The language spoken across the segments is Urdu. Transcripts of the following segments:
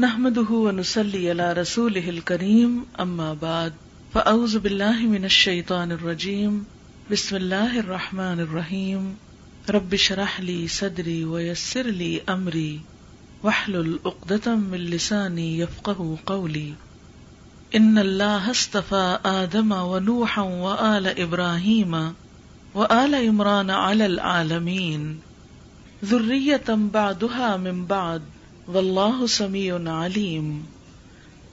نحمد رسول کریم ام آباد فعز بالله من الشيطان الرجیم بسم اللہ الرحمٰن الرحیم رب شرح لي صدری ویسر لي امری وحل العقدم السانی یفق قولی ان اللہ استفا آدم و نوح و آل ابراہیم و آل عمران علی العالمین ذریتم بعدها من بعد واللہ سمیع علیم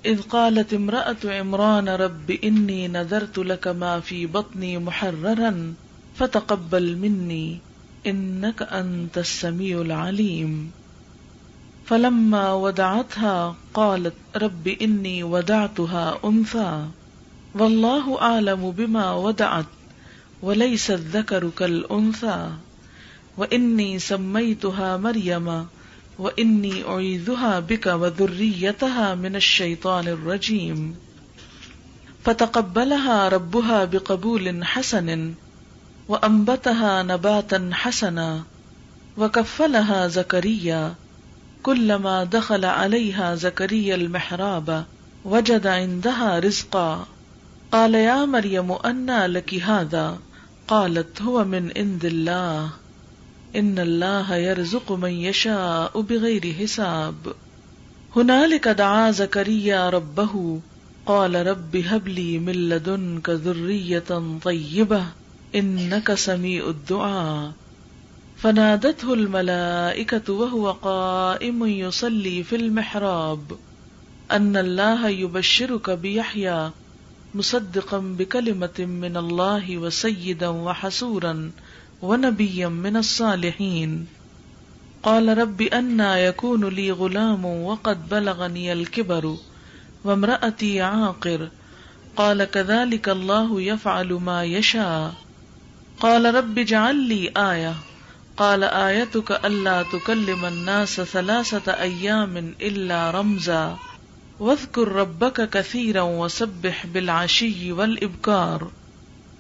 اذ قالت امرأت عمران رب انی نذرت لک ما فی بطنی محررا فتقبل منی انک انت السمیع العلیم فلما ودعتها قالت رب انی ودعتها انفا واللہ عالم بما ودعت وليس الذکر کالانفا وانی سمیتها مریمہ انی اور بکا و دری من الشیطان الرجیم فتقبلها ربها بقبول حسن وأنبتها نباتا حسنا وكفلها زكريا كلما دخل عليها زكريا المحراب وجد عندها رزقا قال يا مريم أنى لك هذا قالت هو من عند الله ان اللہ يرزق من یشاء بغیر حساب ہنالک دعا زکریا ربہ قال رب ہب لی من لدنک ذریۃ طیبہ انک سمیع الدعاء فنادته الملائکۃ وهو قائم يصلي في المحراب ان اللہ یبشرک بیحیا مصدقا بکلمت من اللہ وسیدا وحسورا ونبيا من الصالحين قال رب أنا يكون لي غلام وقد بلغني الكبر وامرأتي عاقر قال كذلك الله يفعل ما يشاء قال رب آیا لي آية قال آيتك ألا تكلم الناس ثلاثة أيام إلا رمزا واذكر ربك كثيرا وسبح بالعشي والإبكار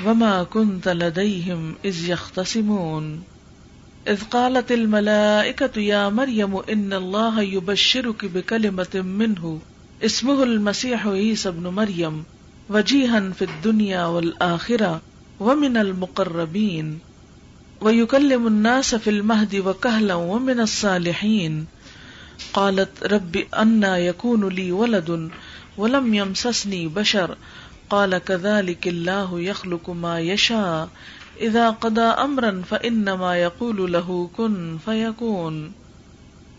بكلمة منه اسمه المسيح عيسى ابن مريم وجيها في الدنيا والآخرة ومن المقربين ويكلم الناس في المهد وكهلا ومن الصالحين قالت رب أنا يكون لي ولد ولم يمسسني بشر کالا کدالی کلو یخل کما یشا ادا قدا امر فن یقول فیقون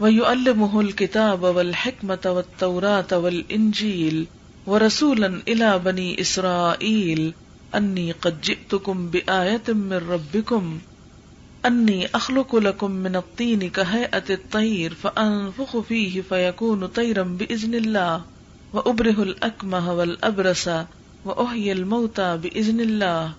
و یو المل کتاب اول حکمت اول انجیل و رسولن الا بنی اسراعیل انی من تم بے ربی فانفخ انی اخل کم نقطین کہ ابرہ العکم ابرسا وأحيي الموتى بإذن الله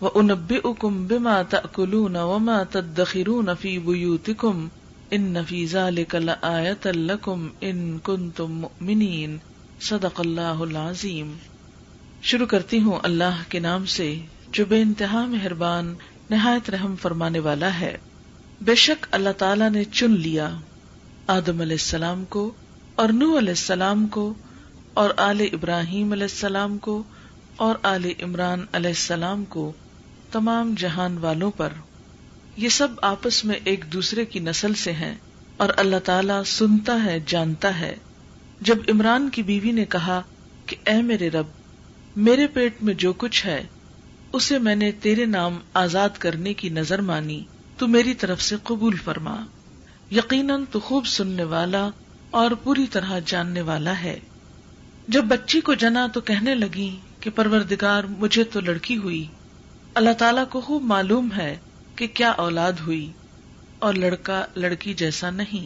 وأنبئكم بما تأكلون وما تدخرون في بيوتكم إن في ذلك لآية لكم إن كنتم مؤمنين صدق کن تمین شروع کرتی ہوں اللہ کے نام سے جو بے انتہا مہربان نہایت رحم فرمانے والا ہے بے شک اللہ تعالی نے چن لیا آدم علیہ السلام کو اور نو علیہ السلام کو اور آل ابراہیم علیہ السلام کو اور آل عمران علیہ السلام کو تمام جہان والوں پر یہ سب آپس میں ایک دوسرے کی نسل سے ہیں اور اللہ تعالیٰ سنتا ہے جانتا ہے جب عمران کی بیوی نے کہا کہ اے میرے رب میرے پیٹ میں جو کچھ ہے اسے میں نے تیرے نام آزاد کرنے کی نظر مانی تو میری طرف سے قبول فرما یقیناً تو خوب سننے والا اور پوری طرح جاننے والا ہے جب بچی کو جنا تو کہنے لگی کہ پروردگار مجھے تو لڑکی ہوئی اللہ تعالیٰ کو خوب معلوم ہے کہ کیا اولاد ہوئی اور لڑکا لڑکی جیسا نہیں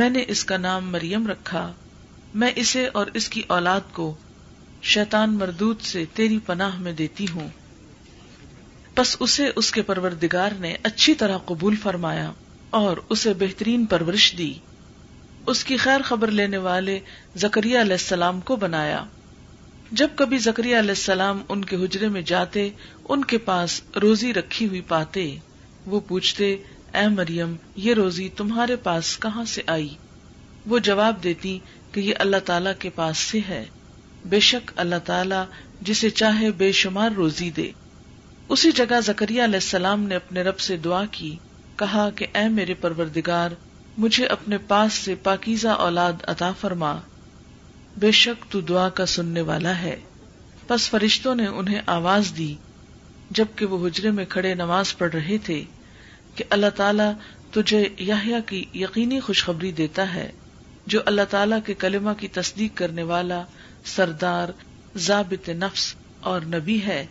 میں نے اس کا نام مریم رکھا میں اسے اور اس کی اولاد کو شیطان مردود سے تیری پناہ میں دیتی ہوں بس اسے اس کے پروردگار نے اچھی طرح قبول فرمایا اور اسے بہترین پرورش دی اس کی خیر خبر لینے والے زکریہ علیہ السلام کو بنایا جب کبھی زکری علیہ السلام ان کے حجرے میں جاتے ان کے پاس روزی رکھی ہوئی پاتے وہ پوچھتے اے مریم یہ روزی تمہارے پاس کہاں سے آئی وہ جواب دیتی کہ یہ اللہ تعالیٰ کے پاس سے ہے بے شک اللہ تعالی جسے چاہے بے شمار روزی دے اسی جگہ زکریہ علیہ السلام نے اپنے رب سے دعا کی کہا کہ اے میرے پروردگار مجھے اپنے پاس سے پاکیزہ اولاد عطا فرما بے شک تو دعا کا سننے والا ہے بس فرشتوں نے انہیں آواز دی جبکہ وہ حجرے میں کھڑے نماز پڑھ رہے تھے کہ اللہ تعالیٰ تجھے یا کی یقینی خوشخبری دیتا ہے جو اللہ تعالیٰ کے کلمہ کی تصدیق کرنے والا سردار ضابط نفس اور نبی ہے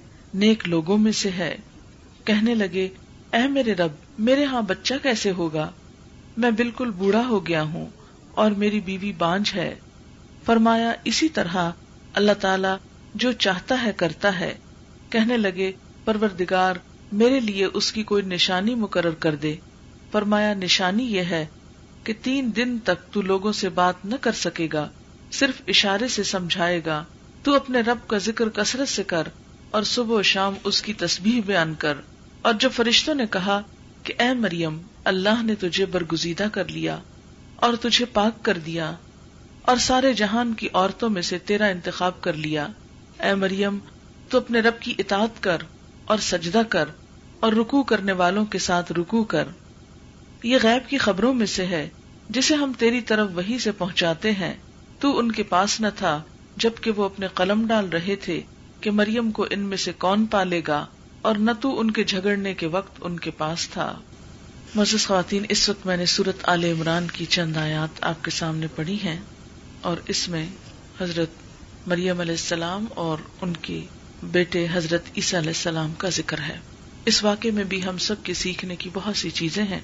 نیک لوگوں میں سے ہے کہنے لگے اے میرے رب میرے ہاں بچہ کیسے ہوگا میں بالکل بوڑھا ہو گیا ہوں اور میری بیوی بانج ہے فرمایا اسی طرح اللہ تعالی جو چاہتا ہے کرتا ہے کہنے لگے پروردگار میرے لیے اس کی کوئی نشانی مقرر کر دے فرمایا نشانی یہ ہے کہ تین دن تک تو لوگوں سے بات نہ کر سکے گا صرف اشارے سے سمجھائے گا تو اپنے رب کا ذکر کثرت سے کر اور صبح و شام اس کی تسبیح بیان کر اور جب فرشتوں نے کہا کہ اے مریم اللہ نے تجھے برگزیدہ کر لیا اور تجھے پاک کر دیا اور سارے جہان کی عورتوں میں سے تیرا انتخاب کر لیا اے مریم تو اپنے رب کی اطاعت کر اور سجدہ کر اور رکو کرنے والوں کے ساتھ رکو کر یہ غیب کی خبروں میں سے ہے جسے ہم تیری طرف وہی سے پہنچاتے ہیں تو ان کے پاس نہ تھا جب کہ وہ اپنے قلم ڈال رہے تھے کہ مریم کو ان میں سے کون پالے گا اور نہ تو ان کے جھگڑنے کے وقت ان کے پاس تھا مزید خواتین اس وقت میں نے صورت عال عمران کی چند آیات آپ کے سامنے پڑھی ہیں اور اس میں حضرت مریم علیہ السلام اور ان کے بیٹے حضرت عیسیٰ علیہ السلام کا ذکر ہے اس واقعے میں بھی ہم سب کے سیکھنے کی بہت سی چیزیں ہیں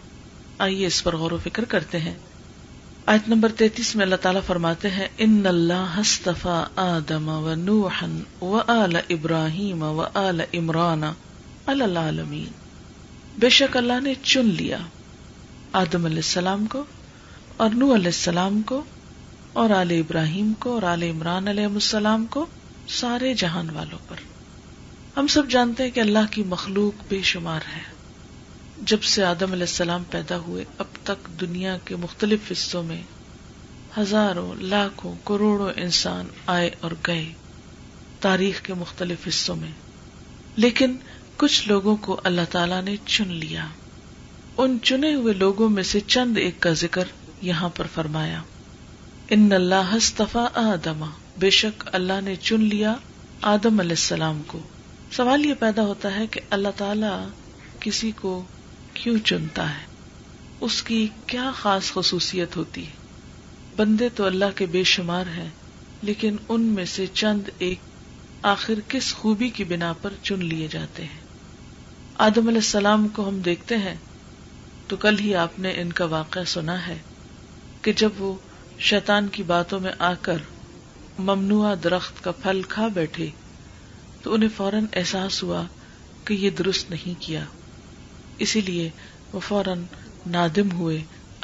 آئیے اس پر غور و فکر کرتے ہیں آیت نمبر تینتیس میں اللہ تعالیٰ فرماتے ہیں ان اللہ ہستفا آدم و نو ابراہیم و آل عمران العالمین بے شک اللہ نے چن لیا آدم علیہ السلام کو اور نو علیہ السلام کو اور علیہ ابراہیم کو اور علیہ عمران علیہ السلام کو سارے جہان والوں پر ہم سب جانتے ہیں کہ اللہ کی مخلوق بے شمار ہے جب سے آدم علیہ السلام پیدا ہوئے اب تک دنیا کے مختلف حصوں میں ہزاروں لاکھوں کروڑوں انسان آئے اور گئے تاریخ کے مختلف حصوں میں لیکن کچھ لوگوں کو اللہ تعالی نے چن لیا ان چنے ہوئے لوگوں میں سے چند ایک کا ذکر یہاں پر فرمایا ان اللہ استفا آدم بے شک اللہ نے چن لیا آدم علیہ السلام کو سوال یہ پیدا ہوتا ہے کہ اللہ تعالی کسی کو کیوں چنتا ہے اس کی کیا خاص خصوصیت ہوتی ہے بندے تو اللہ کے بے شمار ہیں لیکن ان میں سے چند ایک آخر کس خوبی کی بنا پر چن لیے جاتے ہیں آدم علیہ السلام کو ہم دیکھتے ہیں تو کل ہی آپ نے ان کا واقعہ سنا ہے کہ جب وہ شیطان کی باتوں میں آ کر ممنوع درخت کا پھل کھا بیٹھے تو انہیں فوراً احساس ہوا کہ یہ درست نہیں کیا اسی لیے وہ فوراً نادم ہوئے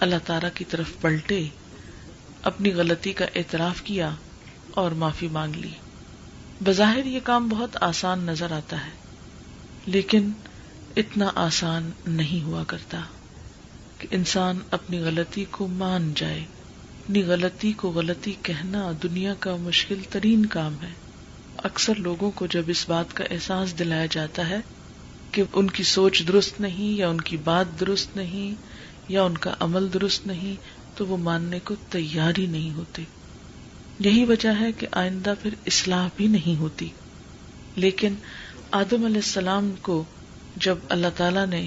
اللہ تعالی کی طرف پلٹے اپنی غلطی کا اعتراف کیا اور معافی مانگ لی بظاہر یہ کام بہت آسان نظر آتا ہے لیکن اتنا آسان نہیں ہوا کرتا کہ انسان اپنی غلطی کو مان جائے اپنی غلطی کو غلطی کہنا دنیا کا مشکل ترین کام ہے اکثر لوگوں کو جب اس بات کا احساس دلایا جاتا ہے کہ ان کی سوچ درست نہیں یا ان کی بات درست نہیں یا ان کا عمل درست نہیں تو وہ ماننے کو تیار ہی نہیں ہوتے یہی وجہ ہے کہ آئندہ پھر اصلاح بھی نہیں ہوتی لیکن آدم علیہ السلام کو جب اللہ تعالی نے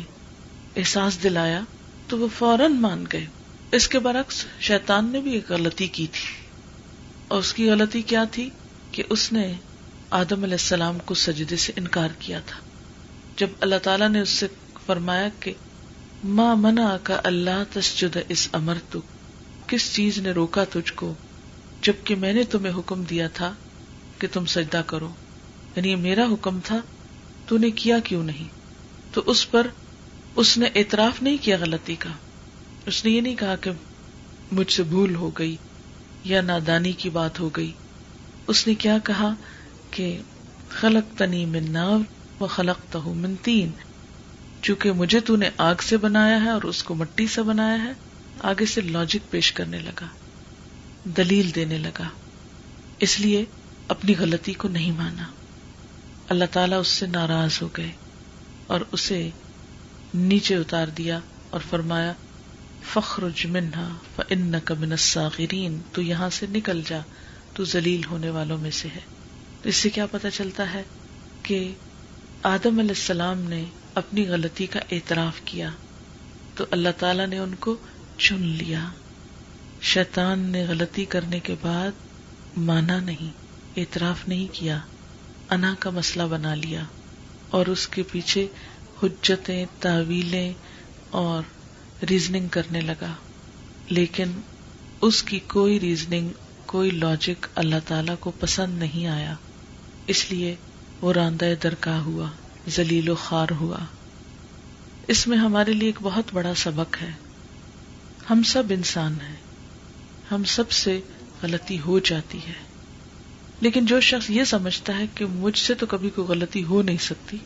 احساس دلایا تو وہ فوراً مان گئے اس کے برعکس شیطان نے بھی ایک غلطی کی تھی اور اس کی غلطی کیا تھی کہ اس نے آدم علیہ السلام کو سجدے سے انکار کیا تھا جب اللہ تعالیٰ نے اس اس سے فرمایا کہ کا اللہ تسجد امر تو کس چیز نے روکا تجھ کو جبکہ میں نے تمہیں حکم دیا تھا کہ تم سجدہ کرو یعنی یہ میرا حکم تھا تو نے کیا کیوں نہیں تو اس پر اس نے اعتراف نہیں کیا غلطی کا اس نے یہ نہیں کہا کہ مجھ سے بھول ہو گئی یا نادانی کی بات ہو گئی اس نے کیا کہا کہ خلق تنی من نار و خلق من تین چونکہ مجھے تو نے آگ سے بنایا ہے اور اس کو مٹی سے سے بنایا ہے آگے لاجک پیش کرنے لگا دلیل دینے لگا اس لیے اپنی غلطی کو نہیں مانا اللہ تعالیٰ اس سے ناراض ہو گئے اور اسے نیچے اتار دیا اور فرمایا تو یہاں سے نکل جا تو ہونے والوں میں سے ہے اس سے کیا پتا چلتا ہے کہ آدم علیہ السلام نے اپنی غلطی کا اعتراف کیا تو اللہ تعالی نے ان کو چن لیا شیطان نے غلطی کرنے کے بعد مانا نہیں اعتراف نہیں کیا انا کا مسئلہ بنا لیا اور اس کے پیچھے حجتیں تعویلیں اور ریزنگ کرنے لگا لیکن اس کی کوئی ریزننگ کوئی لاجک اللہ تعالی کو پسند نہیں آیا اس لیے وہ راندہ درکاہ ہوا زلیل و خار ہوا اس میں ہمارے لیے ایک بہت بڑا سبق ہے ہم سب انسان ہیں ہم سب سے غلطی ہو جاتی ہے لیکن جو شخص یہ سمجھتا ہے کہ مجھ سے تو کبھی کوئی غلطی ہو نہیں سکتی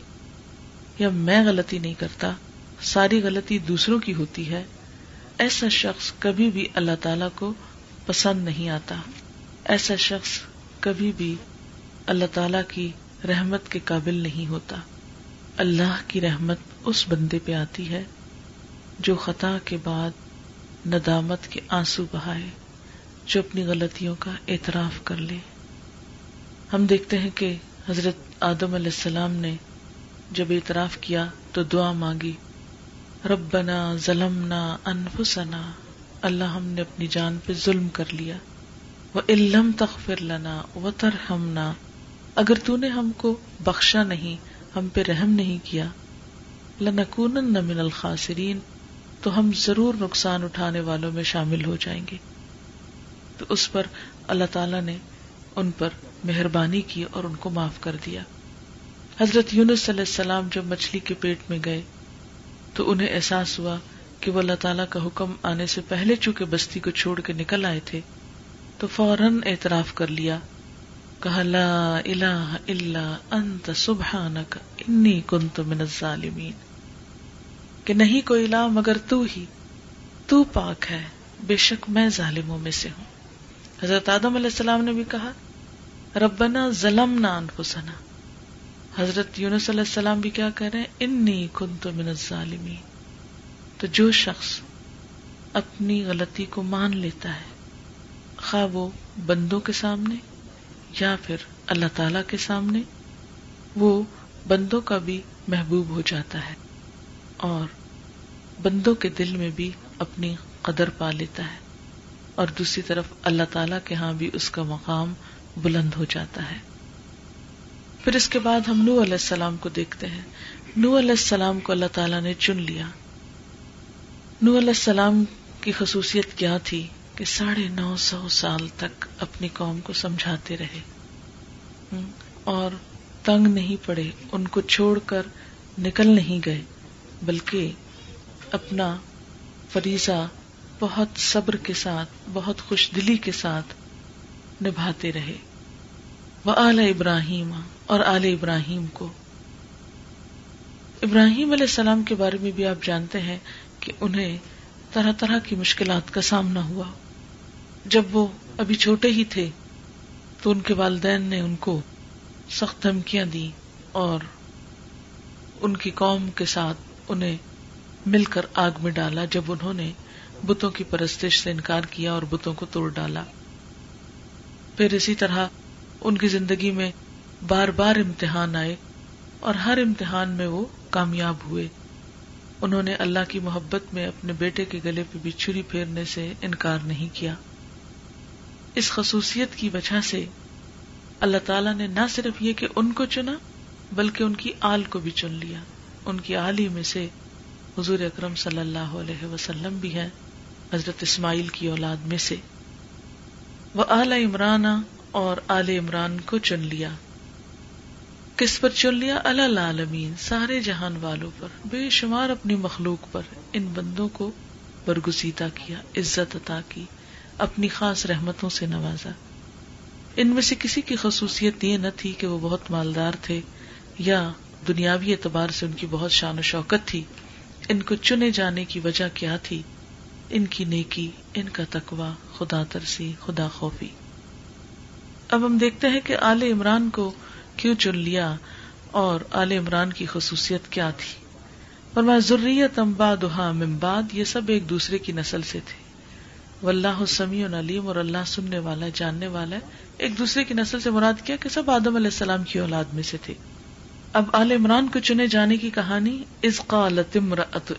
یا میں غلطی نہیں کرتا ساری غلطی دوسروں کی ہوتی ہے ایسا شخص کبھی بھی اللہ تعالیٰ کو پسند نہیں آتا ایسا شخص کبھی بھی اللہ تعالی کی رحمت کے قابل نہیں ہوتا اللہ کی رحمت اس بندے پہ آتی ہے جو خطا کے بعد ندامت کے آنسو بہائے جو اپنی غلطیوں کا اعتراف کر لے ہم دیکھتے ہیں کہ حضرت آدم علیہ السلام نے جب اعتراف کیا تو دعا مانگی ربنا ظلم نہ انفسنا اللہ ہم نے اپنی جان پہ ظلم کر لیا وہ علم تک لنا وہ ترہم نہ اگر تو نے ہم کو بخشا نہیں ہم پہ رحم نہیں کیا لنکون من الخاسرین تو ہم ضرور نقصان اٹھانے والوں میں شامل ہو جائیں گے تو اس پر اللہ تعالی نے ان پر مہربانی کی اور ان کو معاف کر دیا حضرت یونس علیہ السلام جب مچھلی کے پیٹ میں گئے تو انہیں احساس ہوا کہ وہ اللہ تعالیٰ کا حکم آنے سے پہلے چونکہ بستی کو چھوڑ کے نکل آئے تھے تو فوراً اعتراف کر لیا کہا لا الہ الا انت سبحانک انی کنت من الظالمین کہ نہیں کوئی الہ مگر تو ہی تو پاک ہے بے شک میں ظالموں میں سے ہوں حضرت آدم علیہ السلام نے بھی کہا ربنا ظلمنا انفسنا حضرت یونس علیہ السلام بھی کیا کہہ رہے ہیں انی من تو جو شخص اپنی غلطی کو مان لیتا ہے خواہ وہ بندوں کے سامنے یا پھر اللہ تعالی کے سامنے وہ بندوں کا بھی محبوب ہو جاتا ہے اور بندوں کے دل میں بھی اپنی قدر پا لیتا ہے اور دوسری طرف اللہ تعالیٰ کے ہاں بھی اس کا مقام بلند ہو جاتا ہے پھر اس کے بعد ہم نور علیہ السلام کو دیکھتے ہیں نور علیہ السلام کو اللہ تعالیٰ نے چن لیا علیہ السلام کی خصوصیت کیا تھی کہ ساڑھے نو سو سال تک اپنی قوم کو سمجھاتے رہے اور تنگ نہیں پڑے ان کو چھوڑ کر نکل نہیں گئے بلکہ اپنا فریضہ بہت صبر کے ساتھ بہت خوش دلی کے ساتھ نبھاتے رہے وہ آل ابراہیم اور آل ابراہیم کو ابراہیم علیہ السلام کے بارے میں بھی آپ جانتے ہیں کہ انہیں طرح طرح کی مشکلات کا سامنا ہوا جب وہ ابھی چھوٹے ہی تھے تو ان کے والدین نے ان کو سخت دھمکیاں دی اور ان کی قوم کے ساتھ انہیں مل کر آگ میں ڈالا جب انہوں نے بتوں کی پرستش سے انکار کیا اور بتوں کو توڑ ڈالا پھر اسی طرح ان کی زندگی میں بار بار امتحان آئے اور ہر امتحان میں وہ کامیاب ہوئے انہوں نے اللہ کی محبت میں اپنے بیٹے کے گلے پہ بھی چھری پھیرنے سے انکار نہیں کیا اس خصوصیت کی وجہ سے اللہ تعالیٰ نے نہ صرف یہ کہ ان کو چنا بلکہ ان کی آل کو بھی چن لیا ان کی آل ہی میں سے حضور اکرم صلی اللہ علیہ وسلم بھی ہیں حضرت اسماعیل کی اولاد میں سے وہ اعلی عمران اور آل عمران کو چن لیا کس پر چن لیا اللہ عالمین سارے جہان والوں پر بے شمار اپنی مخلوق پر ان بندوں کو برگزیدہ کیا عزت عطا کی اپنی خاص رحمتوں سے نوازا ان میں سے کسی کی خصوصیت یہ نہ تھی کہ وہ بہت مالدار تھے یا دنیاوی اعتبار سے ان کی بہت شان و شوکت تھی ان کو چنے جانے کی وجہ کیا تھی ان کی نیکی ان کا تقوی خدا ترسی خدا خوفی اب ہم دیکھتے ہیں کہ آل عمران کو کیوں چن لیا اور آل عمران کی خصوصیت کیا تھی اور میں ضروری تمباد امباد یہ سب ایک دوسرے کی نسل سے تھے اللہ سمی علیم اور اللہ سننے والا جاننے والا ہے ایک دوسرے کی نسل سے مراد کیا کہ سب آدم علیہ السلام کی اولاد میں سے تھے اب آل عمران کو چنے جانے کی کہانی از قالت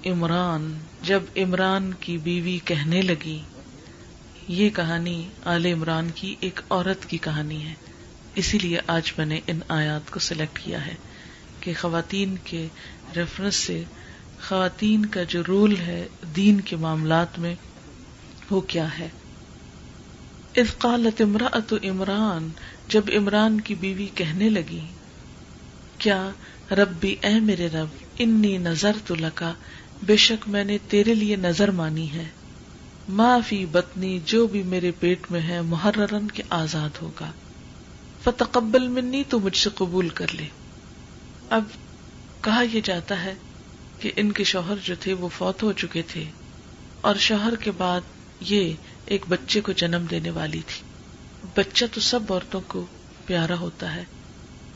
عمران جب عمران کی بیوی کہنے لگی یہ کہانی آل عمران کی ایک عورت کی کہانی ہے اسی لیے آج میں نے ان آیات کو سلیکٹ کیا ہے کہ خواتین کے ریفرنس سے خواتین کا جو رول ہے دین کے معاملات میں وہ کیا ہے امرا تو عمران جب عمران کی بیوی کہنے لگی کیا رب بھی اے میرے رب انی نظر تو لگا بے شک میں نے تیرے لیے نظر مانی ہے معافی بتنی جو بھی میرے پیٹ میں ہے محرن کے آزاد ہوگا فتقبل منی تو مجھ سے قبول کر لے اب کہا یہ جاتا ہے کہ ان کے شوہر جو تھے وہ فوت ہو چکے تھے اور شوہر کے بعد یہ ایک بچے کو جنم دینے والی تھی بچہ تو سب عورتوں کو پیارا ہوتا ہے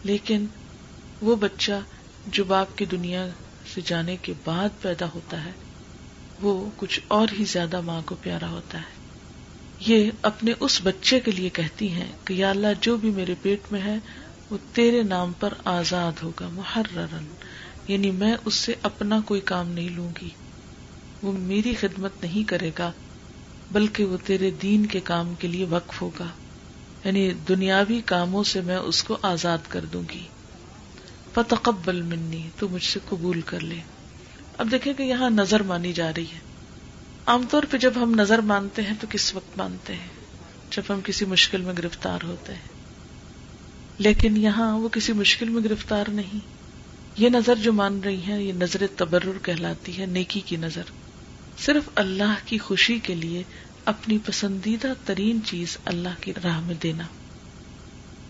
لیکن وہ بچہ جو باپ کی دنیا سے جانے کے بعد پیدا ہوتا ہے وہ کچھ اور ہی زیادہ ماں کو پیارا ہوتا ہے یہ اپنے اس بچے کے لیے کہتی ہیں کہ یا اللہ جو بھی میرے پیٹ میں ہے وہ تیرے نام پر آزاد ہوگا محررن یعنی میں اس سے اپنا کوئی کام نہیں لوں گی وہ میری خدمت نہیں کرے گا بلکہ وہ تیرے دین کے کام کے لیے وقف ہوگا یعنی دنیاوی کاموں سے میں اس کو آزاد کر دوں گی فتقبل منی تو مجھ سے قبول کر لے اب دیکھیں کہ یہاں نظر مانی جا رہی ہے عام طور پہ جب ہم نظر مانتے ہیں تو کس وقت مانتے ہیں جب ہم کسی مشکل میں گرفتار ہوتے ہیں لیکن یہاں وہ کسی مشکل میں گرفتار نہیں یہ نظر جو مان رہی ہے یہ نظر تبرر کہلاتی ہے نیکی کی نظر صرف اللہ کی خوشی کے لیے اپنی پسندیدہ ترین چیز اللہ کی راہ میں دینا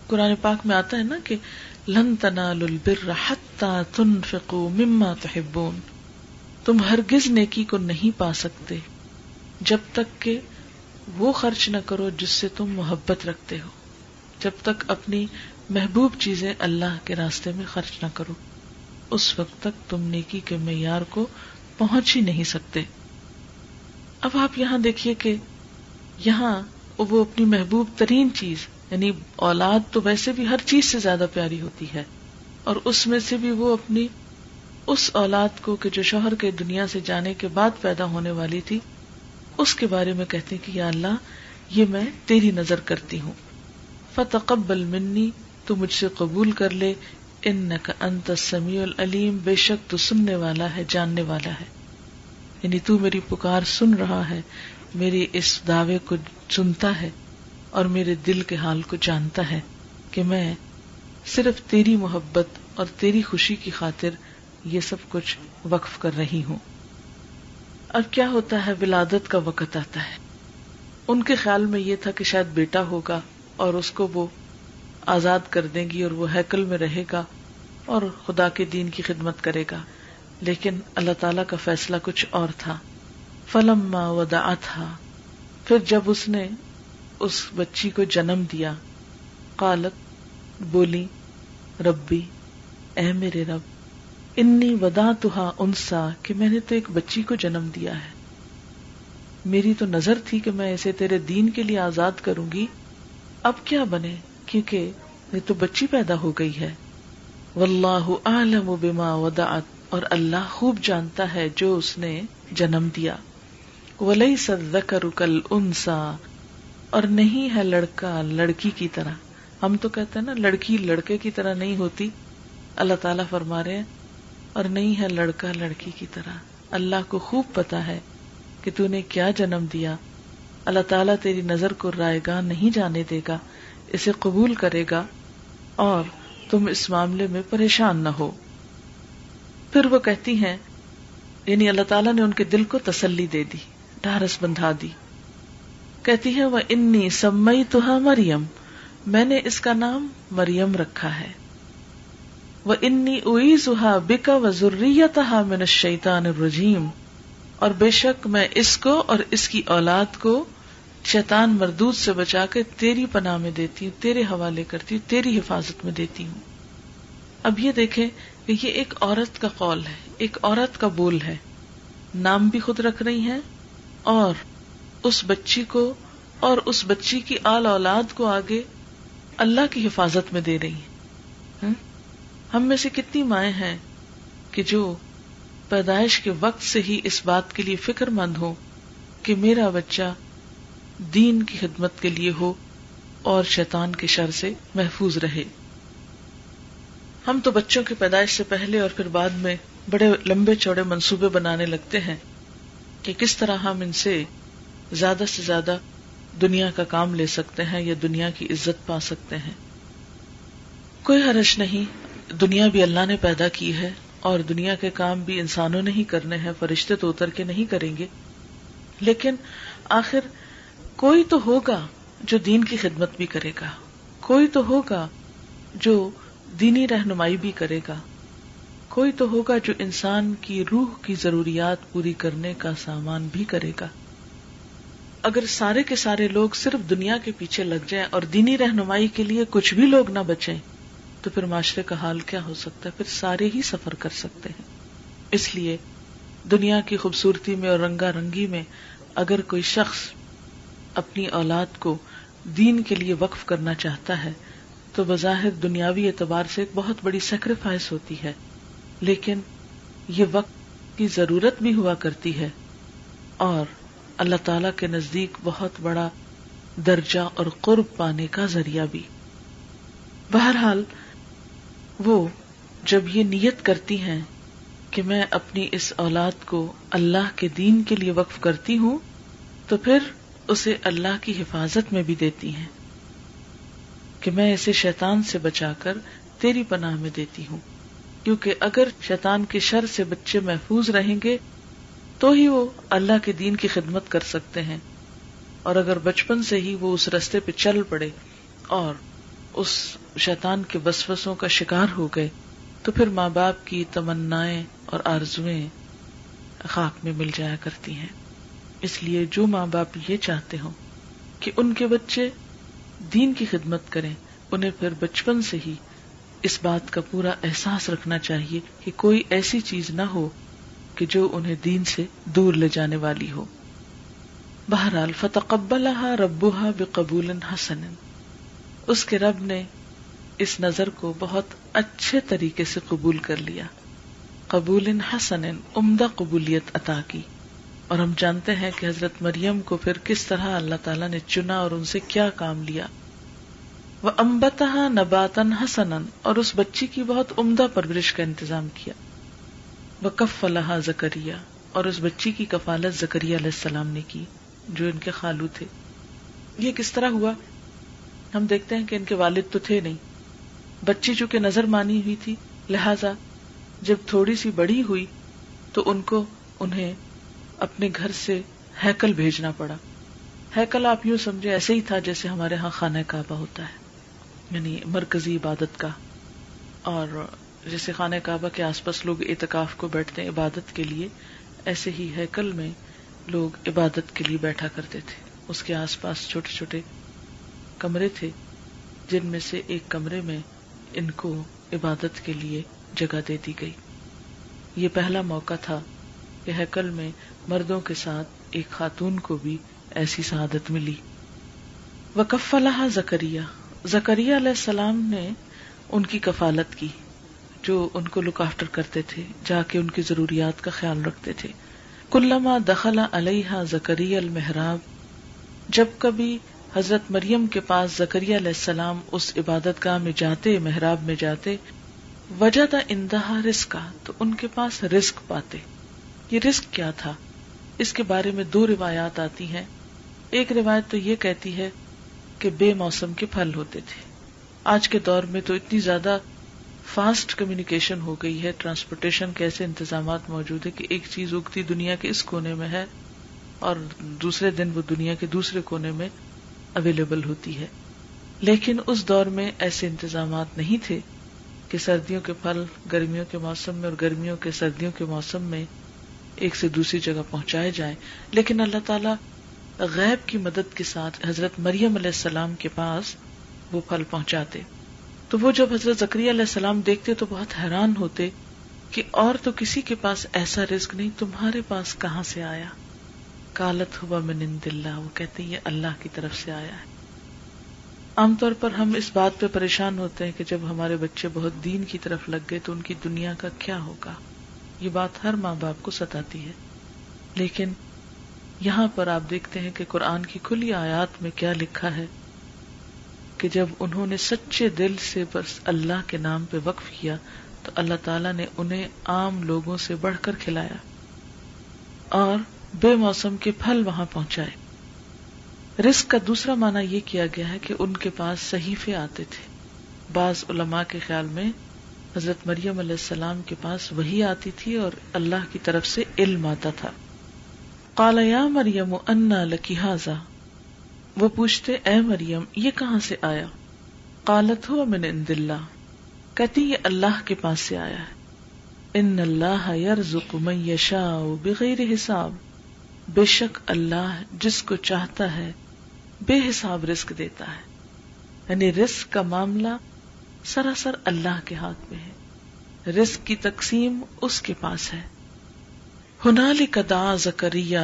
قرآن پاک میں آتا ہے نا کہ لن تنا لبر تن فکو مما تحبون تم ہرگز نیکی کو نہیں پا سکتے جب تک کہ وہ خرچ نہ کرو جس سے تم محبت رکھتے ہو جب تک اپنی محبوب چیزیں اللہ کے راستے میں خرچ نہ کرو اس وقت تک تم نیکی کے معیار کو پہنچ ہی نہیں سکتے اب آپ یہاں دیکھیے کہ یہاں وہ اپنی محبوب ترین چیز یعنی اولاد تو ویسے بھی ہر چیز سے زیادہ پیاری ہوتی ہے اور اس میں سے بھی وہ اپنی اس اولاد کو کہ جو شوہر کے دنیا سے جانے کے بعد پیدا ہونے والی تھی اس کے بارے میں کہتے کہ یا اللہ یہ میں تیری نظر کرتی ہوں فتح سے قبول کر لے انت العلیم بے شک تو سننے والا ہے جاننے والا ہے یعنی تو میری پکار سن رہا ہے میری اس دعوے کو سنتا ہے اور میرے دل کے حال کو جانتا ہے کہ میں صرف تیری محبت اور تیری خوشی کی خاطر یہ سب کچھ وقف کر رہی ہوں اب کیا ہوتا ہے ولادت کا وقت آتا ہے ان کے خیال میں یہ تھا کہ شاید بیٹا ہوگا اور اس کو وہ آزاد کر دیں گی اور وہ ہیکل میں رہے گا اور خدا کے دین کی خدمت کرے گا لیکن اللہ تعالی کا فیصلہ کچھ اور تھا فلم ودا تھا پھر جب اس نے اس بچی کو جنم دیا کالک بولی ربی اے میرے رب انی ودا تو انسا کہ میں نے تو ایک بچی کو جنم دیا ہے میری تو نظر تھی کہ میں اسے تیرے دین کے لیے آزاد کروں گی اب کیا بنے کیونکہ یہ تو بچی پیدا ہو گئی ہے اور اللہ خوب جانتا ہے جو اس نے جنم دیا ولی الذکر اکل انسا اور نہیں ہے لڑکا لڑکی کی طرح ہم تو کہتے ہیں نا لڑکی لڑکے کی طرح نہیں ہوتی اللہ تعالیٰ فرما رہے ہیں اور نہیں ہے لڑکا لڑکی کی طرح اللہ کو خوب پتا ہے کہ تو نے کیا جنم دیا اللہ تعالیٰ تیری نظر کو رائے گاہ نہیں جانے دے گا اسے قبول کرے گا اور تم اس معاملے میں پریشان نہ ہو پھر وہ کہتی ہیں یعنی اللہ تعالیٰ نے ان کے دل کو تسلی دے دی ڈھارس بندھا دی کہتی ہے وہ انی سمئی تو مریم میں نے اس کا نام مریم رکھا ہے وہ انی زحا بکا و ضروریت من میں شیتان اور بے شک میں اس کو اور اس کی اولاد کو شیطان مردود سے بچا کر تیری پناہ میں دیتی ہوں تیرے حوالے کرتی ہوں تیری حفاظت میں دیتی ہوں اب یہ دیکھے یہ ایک عورت کا قول ہے ایک عورت کا بول ہے نام بھی خود رکھ رہی ہے اور اس بچی کو اور اس بچی کی آل اولاد کو آگے اللہ کی حفاظت میں دے رہی ہم میں سے کتنی مائیں ہیں کہ جو پیدائش کے وقت سے ہی اس بات کے لیے فکر مند ہو کہ میرا بچہ دین کی خدمت کے لیے ہو اور شیطان کے شر سے محفوظ رہے ہم تو بچوں کی پیدائش سے پہلے اور پھر بعد میں بڑے لمبے چوڑے منصوبے بنانے لگتے ہیں کہ کس طرح ہم ان سے زیادہ سے زیادہ دنیا کا کام لے سکتے ہیں یا دنیا کی عزت پا سکتے ہیں کوئی حرش نہیں دنیا بھی اللہ نے پیدا کی ہے اور دنیا کے کام بھی انسانوں نے ہی کرنے ہیں فرشتے تو اتر کے نہیں کریں گے لیکن آخر کوئی تو ہوگا جو دین کی خدمت بھی کرے گا کوئی تو ہوگا جو دینی رہنمائی بھی کرے گا کوئی تو ہوگا جو انسان کی روح کی ضروریات پوری کرنے کا سامان بھی کرے گا اگر سارے کے سارے لوگ صرف دنیا کے پیچھے لگ جائیں اور دینی رہنمائی کے لیے کچھ بھی لوگ نہ بچیں تو پھر معاشرے کا حال کیا ہو سکتا ہے پھر سارے ہی سفر کر سکتے ہیں اس لیے دنیا کی خوبصورتی میں اور رنگا رنگی میں اگر کوئی شخص اپنی اولاد کو دین کے لیے وقف کرنا چاہتا ہے تو بظاہر دنیاوی اعتبار سے ایک بہت بڑی سیکریفائس ہوتی ہے لیکن یہ وقت کی ضرورت بھی ہوا کرتی ہے اور اللہ تعالی کے نزدیک بہت بڑا درجہ اور قرب پانے کا ذریعہ بھی بہرحال وہ جب یہ نیت کرتی ہیں کہ میں اپنی اس اولاد کو اللہ کے دین کے لیے وقف کرتی ہوں تو پھر اسے اللہ کی حفاظت میں بھی دیتی ہیں کہ میں اسے شیطان سے بچا کر تیری پناہ میں دیتی ہوں کیونکہ اگر شیطان کے شر سے بچے محفوظ رہیں گے تو ہی وہ اللہ کے دین کی خدمت کر سکتے ہیں اور اگر بچپن سے ہی وہ اس رستے پہ چل پڑے اور اس شیطان کے بسوسوں کا شکار ہو گئے تو پھر ماں باپ کی تمنائیں اور آرزویں خاک میں مل جایا کرتی ہیں اس لیے جو ماں باپ یہ چاہتے ہوں کہ ان کے بچے دین کی خدمت کریں انہیں پھر بچپن سے ہی اس بات کا پورا احساس رکھنا چاہیے کہ کوئی ایسی چیز نہ ہو کہ جو انہیں دین سے دور لے جانے والی ہو بہرحال فتح قبل ربو ہا بے قبول حسن اس کے رب نے اس نظر کو بہت اچھے طریقے سے قبول کر لیا قبول حسن عمدہ قبولیت عطا کی اور ہم جانتے ہیں کہ حضرت مریم کو پھر کس طرح اللہ تعالیٰ نے چنا اور ان سے کیا کام لیا وہ امبتا نباتن حسن اور اس بچی کی بہت عمدہ پرورش کا انتظام کیا وہ کف اللہ زکریہ اور اس بچی کی کفالت زکریہ کی جو ان کے خالو تھے یہ کس طرح ہوا ہم دیکھتے ہیں کہ ان کے والد تو تھے نہیں بچی چونکہ نظر مانی ہوئی تھی لہذا جب تھوڑی سی بڑی ہوئی تو ان کو انہیں اپنے گھر سے ہیکل بھیجنا پڑا ہیکل آپ یوں سمجھے ایسے ہی تھا جیسے ہمارے ہاں خانہ کعبہ ہوتا ہے یعنی مرکزی عبادت کا اور جیسے خانہ کعبہ کے آس پاس لوگ اعتکاف کو بیٹھتے ہیں عبادت کے لیے ایسے ہی ہیکل میں لوگ عبادت کے لیے بیٹھا کرتے تھے اس کے آس پاس چھوٹے چھوٹے کمرے تھے جن میں سے ایک کمرے میں ان کو عبادت کے لیے جگہ دے دی گئی یہ پہلا موقع تھا کہ ہیکل میں مردوں کے ساتھ ایک خاتون کو بھی ایسی سعادت ملی وکف اللہ زکریہ زکریہ علیہ السلام نے ان کی کفالت کی جو ان کو لک آفٹر کرتے تھے جا کے ان کی ضروریات کا خیال رکھتے تھے کلما دخلا علیہ زکری المحراب جب کبھی حضرت مریم کے پاس زکری علیہ السلام اس عبادت گاہ میں جاتے محراب میں جاتے وجہ تھا انتہا رسک کا تو ان کے پاس رسک پاتے یہ رسک کیا تھا اس کے بارے میں دو روایات آتی ہیں ایک روایت تو یہ کہتی ہے کہ بے موسم کے پھل ہوتے تھے آج کے دور میں تو اتنی زیادہ فاسٹ کمیونیکیشن ہو گئی ہے ٹرانسپورٹیشن کے ایسے انتظامات موجود ہے کہ ایک چیز اگتی دنیا کے اس کونے میں ہے اور دوسرے دن وہ دنیا کے دوسرے کونے میں اویلیبل ہوتی ہے لیکن اس دور میں ایسے انتظامات نہیں تھے کہ سردیوں کے پھل گرمیوں کے موسم میں اور گرمیوں کے سردیوں کے موسم میں ایک سے دوسری جگہ پہنچائے جائیں لیکن اللہ تعالی غیب کی مدد کے ساتھ حضرت مریم علیہ السلام کے پاس وہ پھل پہنچاتے تو وہ جب حضرت زکری علیہ السلام دیکھتے تو بہت حیران ہوتے کہ اور تو کسی کے پاس ایسا رزق نہیں تمہارے پاس کہاں سے آیا کالت ہوا میں نند اللہ وہ کہتے ہیں یہ اللہ کی طرف سے آیا ہے عام طور پر ہم اس بات پہ پریشان ہوتے ہیں کہ جب ہمارے بچے بہت دین کی طرف لگ گئے تو ان کی دنیا کا کیا ہوگا یہ بات ہر ماں باپ کو ستاتی ہے لیکن یہاں پر آپ دیکھتے ہیں کہ قرآن کی کھلی آیات میں کیا لکھا ہے کہ جب انہوں نے سچے دل سے بس اللہ کے نام پہ وقف کیا تو اللہ تعالیٰ نے انہیں عام لوگوں سے بڑھ کر کھلایا اور بے موسم کے پھل وہاں پہنچائے رسک کا دوسرا معنی یہ کیا گیا ہے کہ ان کے پاس صحیفے آتے تھے بعض علماء کے خیال میں حضرت مریم علیہ السلام کے پاس وہی آتی تھی اور اللہ کی طرف سے علم آتا تھا کالا یا مریم و حاضا وہ پوچھتے اے مریم یہ کہاں سے آیا کالت ہو امن ان کہتی یہ اللہ کے پاس سے آیا ہے ان اللہ یار من یشا بغیر حساب بے شک اللہ جس کو چاہتا ہے بے حساب رسک دیتا ہے یعنی رسک کا معاملہ سراسر اللہ کے ہاتھ میں ہے رسک کی تقسیم اس کے پاس ہے کدا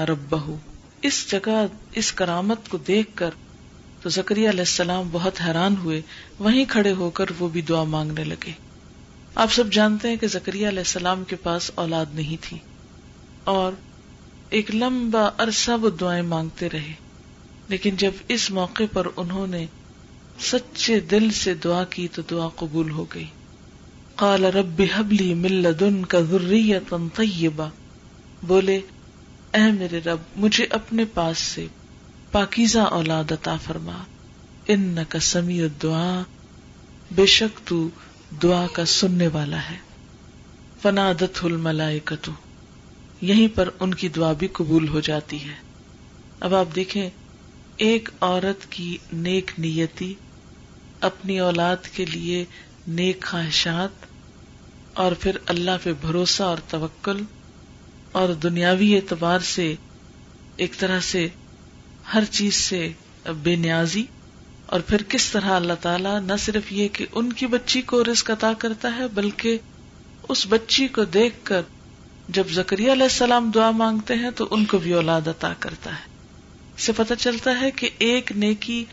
رب اس جگہ اس کرامت کو دیکھ کر تو زکری علیہ السلام بہت حیران ہوئے وہیں کھڑے ہو کر وہ بھی دعا مانگنے لگے آپ سب جانتے ہیں کہ زکریہ علیہ السلام کے پاس اولاد نہیں تھی اور ایک لمبا عرصہ وہ دعائیں مانگتے رہے لیکن جب اس موقع پر انہوں نے سچے دل سے دعا کی تو دعا قبول ہو گئی کالا ربی حبلی مل دن کا غرری طیبہ بولے اے میرے رب مجھے اپنے پاس سے پاکیزہ اولاد عطا فرما ان کا سمی دعا بے شک تو دعا کا سننے والا ہے فنادت الملائے یہیں پر ان کی دعا بھی قبول ہو جاتی ہے اب آپ دیکھیں ایک عورت کی نیک نیتی اپنی اولاد کے لیے نیک خواہشات اور پھر اللہ پہ بھروسہ اور توکل اور دنیاوی اعتبار سے ایک طرح سے ہر چیز سے بے نیازی اور پھر کس طرح اللہ تعالیٰ نہ صرف یہ کہ ان کی بچی کو رزق عطا کرتا ہے بلکہ اس بچی کو دیکھ کر جب زکری علیہ السلام دعا مانگتے ہیں تو ان کو بھی اولاد عطا کرتا ہے سے پتہ چلتا ہے کہ ایک نیکی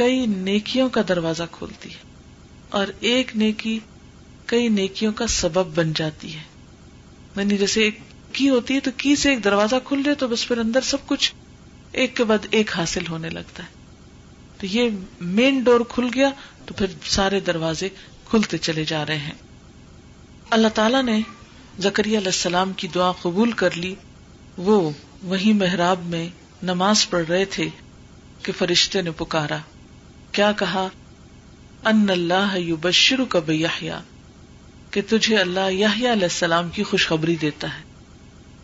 کئی نیکیوں کا دروازہ کھولتی ہے اور ایک نیکی کئی نیکیوں کا سبب بن جاتی ہے یعنی جیسے ایک کی ہوتی ہے تو کی سے ایک دروازہ کھل جائے تو بس پھر اندر سب کچھ ایک کے بعد ایک حاصل ہونے لگتا ہے تو یہ مین ڈور کھل گیا تو پھر سارے دروازے کھلتے چلے جا رہے ہیں اللہ تعالیٰ نے زکری علیہ السلام کی دعا قبول کر لی وہ وہی محراب میں نماز پڑھ رہے تھے کہ فرشتے نے پکارا کیا کہا ان اللہ کہ تجھے اللہ علیہ السلام کی خوشخبری دیتا ہے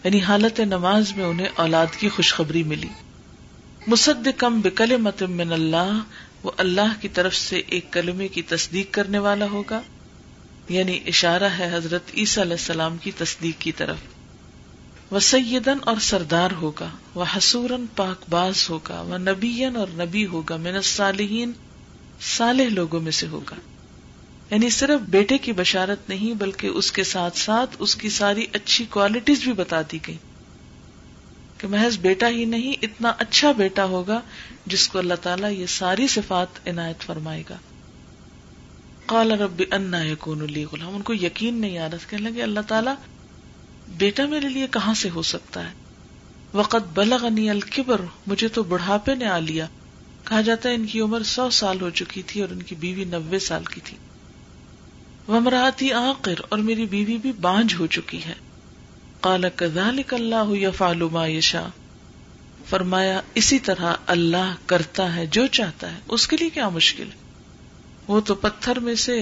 یعنی حالت نماز میں انہیں اولاد کی خوشخبری ملی مصد کم بکل متمن اللہ وہ اللہ کی طرف سے ایک کلمے کی تصدیق کرنے والا ہوگا یعنی اشارہ ہے حضرت عیسی علیہ السلام کی تصدیق کی طرف وہ سیدن اور سردار ہوگا وہ حصور اور نبی ہوگا من الصالحین صالح لوگوں میں سے ہوگا یعنی صرف بیٹے کی بشارت نہیں بلکہ اس کے ساتھ ساتھ اس کی ساری اچھی کوالٹیز بھی بتا دی گئی کہ محض بیٹا ہی نہیں اتنا اچھا بیٹا ہوگا جس کو اللہ تعالیٰ یہ ساری صفات عنایت فرمائے گا کالا رب انا یقون علی غلام ان کو یقین نہیں آ رہا لگے اللہ تعالیٰ بیٹا میرے لیے کہاں سے ہو سکتا ہے وقت بلغنی الکبر مجھے تو بڑھاپے نے آ لیا کہا جاتا ہے ان کی عمر سو سال ہو چکی تھی اور ان کی بیوی نبے سال کی تھی ومراتی آخر اور میری بیوی بھی بانج ہو چکی ہے کالا یا فالما یشا فرمایا اسی طرح اللہ کرتا ہے جو چاہتا ہے اس کے لیے کیا مشکل ہے وہ تو پتھر میں سے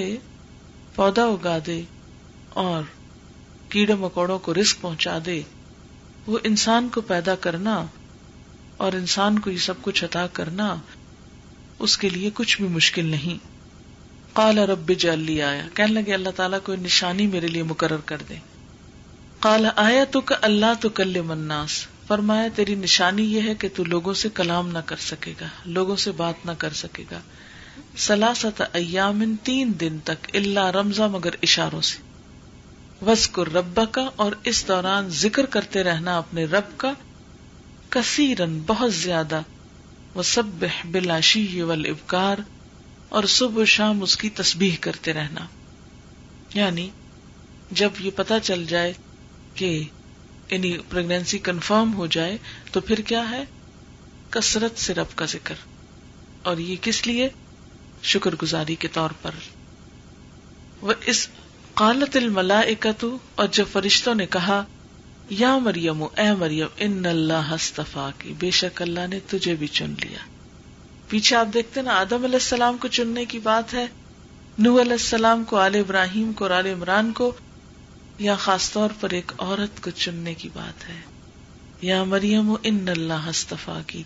پودا اگا دے اور کیڑے مکوڑوں کو رسک پہنچا دے وہ انسان کو پیدا کرنا اور انسان کو یہ سب کچھ عطا کرنا اس کے لیے کچھ بھی مشکل نہیں کالا رب بھی آیا کہنے لگے اللہ تعالیٰ کوئی نشانی میرے لیے مقرر کر دے کالا آیا تو اللہ تو کل مناس فرمایا تیری نشانی یہ ہے کہ تو لوگوں سے کلام نہ کر سکے گا لوگوں سے بات نہ کر سکے گا سلاست ایام تین دن تک اللہ رمضا مگر اشاروں سے ربا کا اور اس دوران ذکر کرتے رہنا اپنے رب کا کثیرن بہت زیادہ وہ سب بلاشی ابکار اور صبح و شام اس کی تصبیح کرتے رہنا یعنی جب یہ پتا چل جائے کہ کنفرم یعنی ہو جائے تو پھر کیا ہے کثرت سے رب کا ذکر اور یہ کس لیے شکر گزاری کے طور پر وہ اس قالت الملا اکتو اور جب فرشتوں نے کہا یا مریم اے مریم ان اللہ ہستفا کی بے شک اللہ نے تجھے بھی چن لیا پیچھے آپ دیکھتے نا آدم علیہ السلام کو چننے کی بات ہے نو علیہ السلام کو آل ابراہیم کو اور آل عمران کو یا خاص طور پر ایک عورت کو چننے کی بات ہے یا مریم ان اللہ ہستفا کی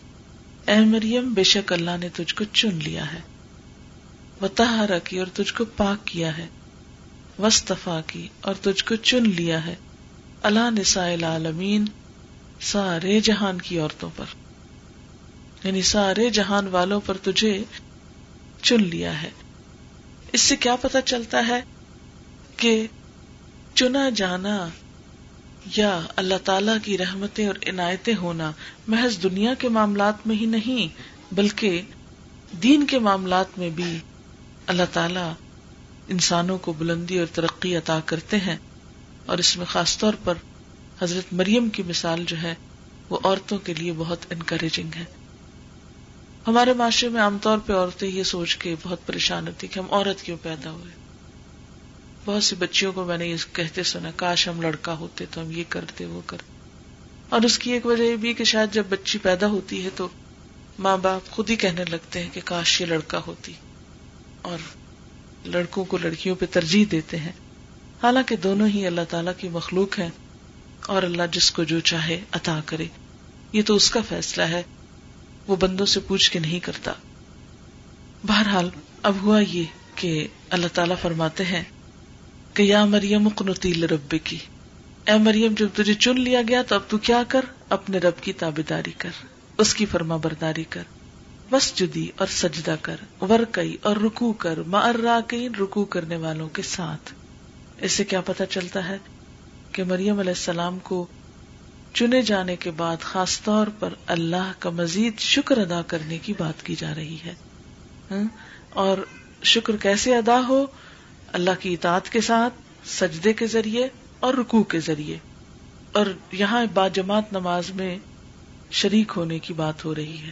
اے مریم بے شک اللہ نے تجھ کو چن لیا ہے کی اور تجھ کو پاک کیا ہے وصطفا کی اور تجھ کو چن لیا ہے اللہ العالمین سارے جہان کی عورتوں پر یعنی سارے جہان والوں پر تجھے چن لیا ہے اس سے کیا پتا چلتا ہے کہ چنا جانا یا اللہ تعالی کی رحمتیں اور عنایتیں ہونا محض دنیا کے معاملات میں ہی نہیں بلکہ دین کے معاملات میں بھی اللہ تعالیٰ انسانوں کو بلندی اور ترقی عطا کرتے ہیں اور اس میں خاص طور پر حضرت مریم کی مثال جو ہے وہ عورتوں کے لیے بہت انکریجنگ ہے ہمارے معاشرے میں عام طور پہ عورتیں یہ سوچ کے بہت پریشان ہوتی کہ ہم عورت کیوں پیدا ہوئے بہت سی بچیوں کو میں نے یہ کہتے سنا کاش ہم لڑکا ہوتے تو ہم یہ کرتے وہ کرتے اور اس کی ایک وجہ یہ بھی کہ شاید جب بچی پیدا ہوتی ہے تو ماں باپ خود ہی کہنے لگتے ہیں کہ کاش یہ لڑکا ہوتی اور لڑکوں کو لڑکیوں پہ ترجیح دیتے ہیں حالانکہ دونوں ہی اللہ تعالیٰ کی مخلوق ہیں اور اللہ جس کو جو چاہے عطا کرے یہ تو اس کا فیصلہ ہے وہ بندوں سے پوچھ کے نہیں کرتا بہرحال اب ہوا یہ کہ اللہ تعالیٰ فرماتے ہیں کہ یا مریم اکنتیل رب کی اے مریم جب تجھے چن لیا گیا تو اب تو کیا کر اپنے رب کی تابے داری کر اس کی فرما برداری کر وس جدی اور سجدہ کر ورکئی اور رکو کر مرراک رکو کرنے والوں کے ساتھ اس سے کیا پتا چلتا ہے کہ مریم علیہ السلام کو چنے جانے کے بعد خاص طور پر اللہ کا مزید شکر ادا کرنے کی بات کی جا رہی ہے ہاں؟ اور شکر کیسے ادا ہو اللہ کی اطاعت کے ساتھ سجدے کے ذریعے اور رکو کے ذریعے اور یہاں با جماعت نماز میں شریک ہونے کی بات ہو رہی ہے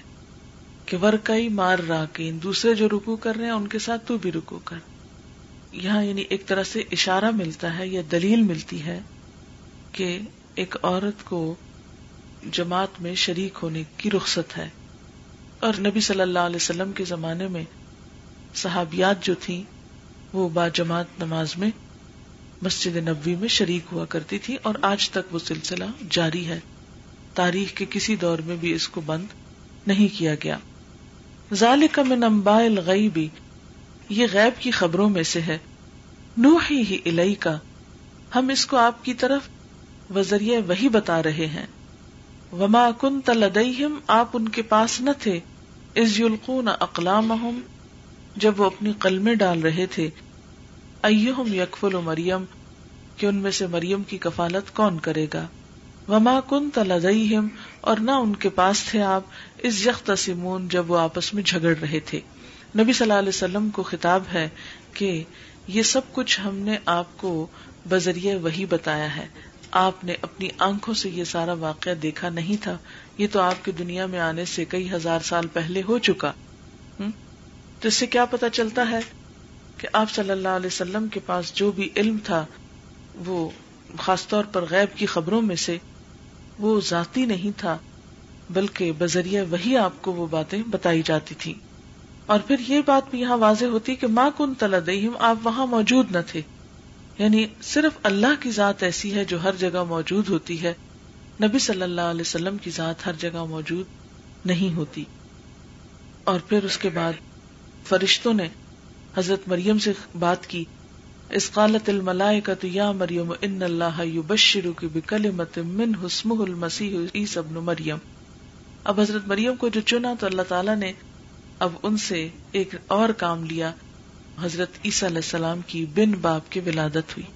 کہ ورکئی مار را کے دوسرے جو رکو کر رہے ہیں ان کے ساتھ تو بھی رکو کر یہاں یعنی ایک طرح سے اشارہ ملتا ہے یا دلیل ملتی ہے کہ ایک عورت کو جماعت میں شریک ہونے کی رخصت ہے اور نبی صلی اللہ علیہ وسلم کے زمانے میں صحابیات جو تھی وہ با جماعت نماز میں مسجد نبوی میں شریک ہوا کرتی تھی اور آج تک وہ سلسلہ جاری ہے تاریخ کے کسی دور میں بھی اس کو بند نہیں کیا گیا ذالک میں یہ غیب کی خبروں میں سے ہے نو الہی کا ہم اس کو آپ کی طرف وہی بتا رہے ہیں وما کن تدیم آپ ان کے پاس نہ تھے از یلقون اقلام جب وہ اپنی قلمیں ڈال رہے تھے ایہم یکفل مریم کہ ان میں سے مریم کی کفالت کون کرے گا وما کن تلازئی اور نہ ان کے پاس تھے آپ اس یخت سمون جب وہ آپس میں جھگڑ رہے تھے نبی صلی اللہ علیہ وسلم کو خطاب ہے کہ یہ سب کچھ ہم نے آپ کو بذریعہ وہی بتایا ہے آپ نے اپنی آنکھوں سے یہ سارا واقعہ دیکھا نہیں تھا یہ تو آپ کی دنیا میں آنے سے کئی ہزار سال پہلے ہو چکا تو اس سے کیا پتا چلتا ہے کہ آپ صلی اللہ علیہ وسلم کے پاس جو بھی علم تھا وہ خاص طور پر غیب کی خبروں میں سے وہ ذاتی نہیں تھا بلکہ بذریعہ وہی آپ کو وہ باتیں بتائی جاتی تھی اور پھر یہ بات بھی یہاں واضح ہوتی کہ ماں کن تلادیم آپ وہاں موجود نہ تھے یعنی صرف اللہ کی ذات ایسی ہے جو ہر جگہ موجود ہوتی ہے نبی صلی اللہ علیہ وسلم کی ذات ہر جگہ موجود نہیں ہوتی اور پھر اس کے بعد فرشتوں نے حضرت مریم سے بات کی اسقالت الملائکت یا مریم ان اللہ یبشرو کی بکل مت من حسم ابن مریم اب حضرت مریم کو جو چنا تو اللہ تعالی نے اب ان سے ایک اور کام لیا حضرت عیسیٰ علیہ السلام کی بن باپ کی ولادت ہوئی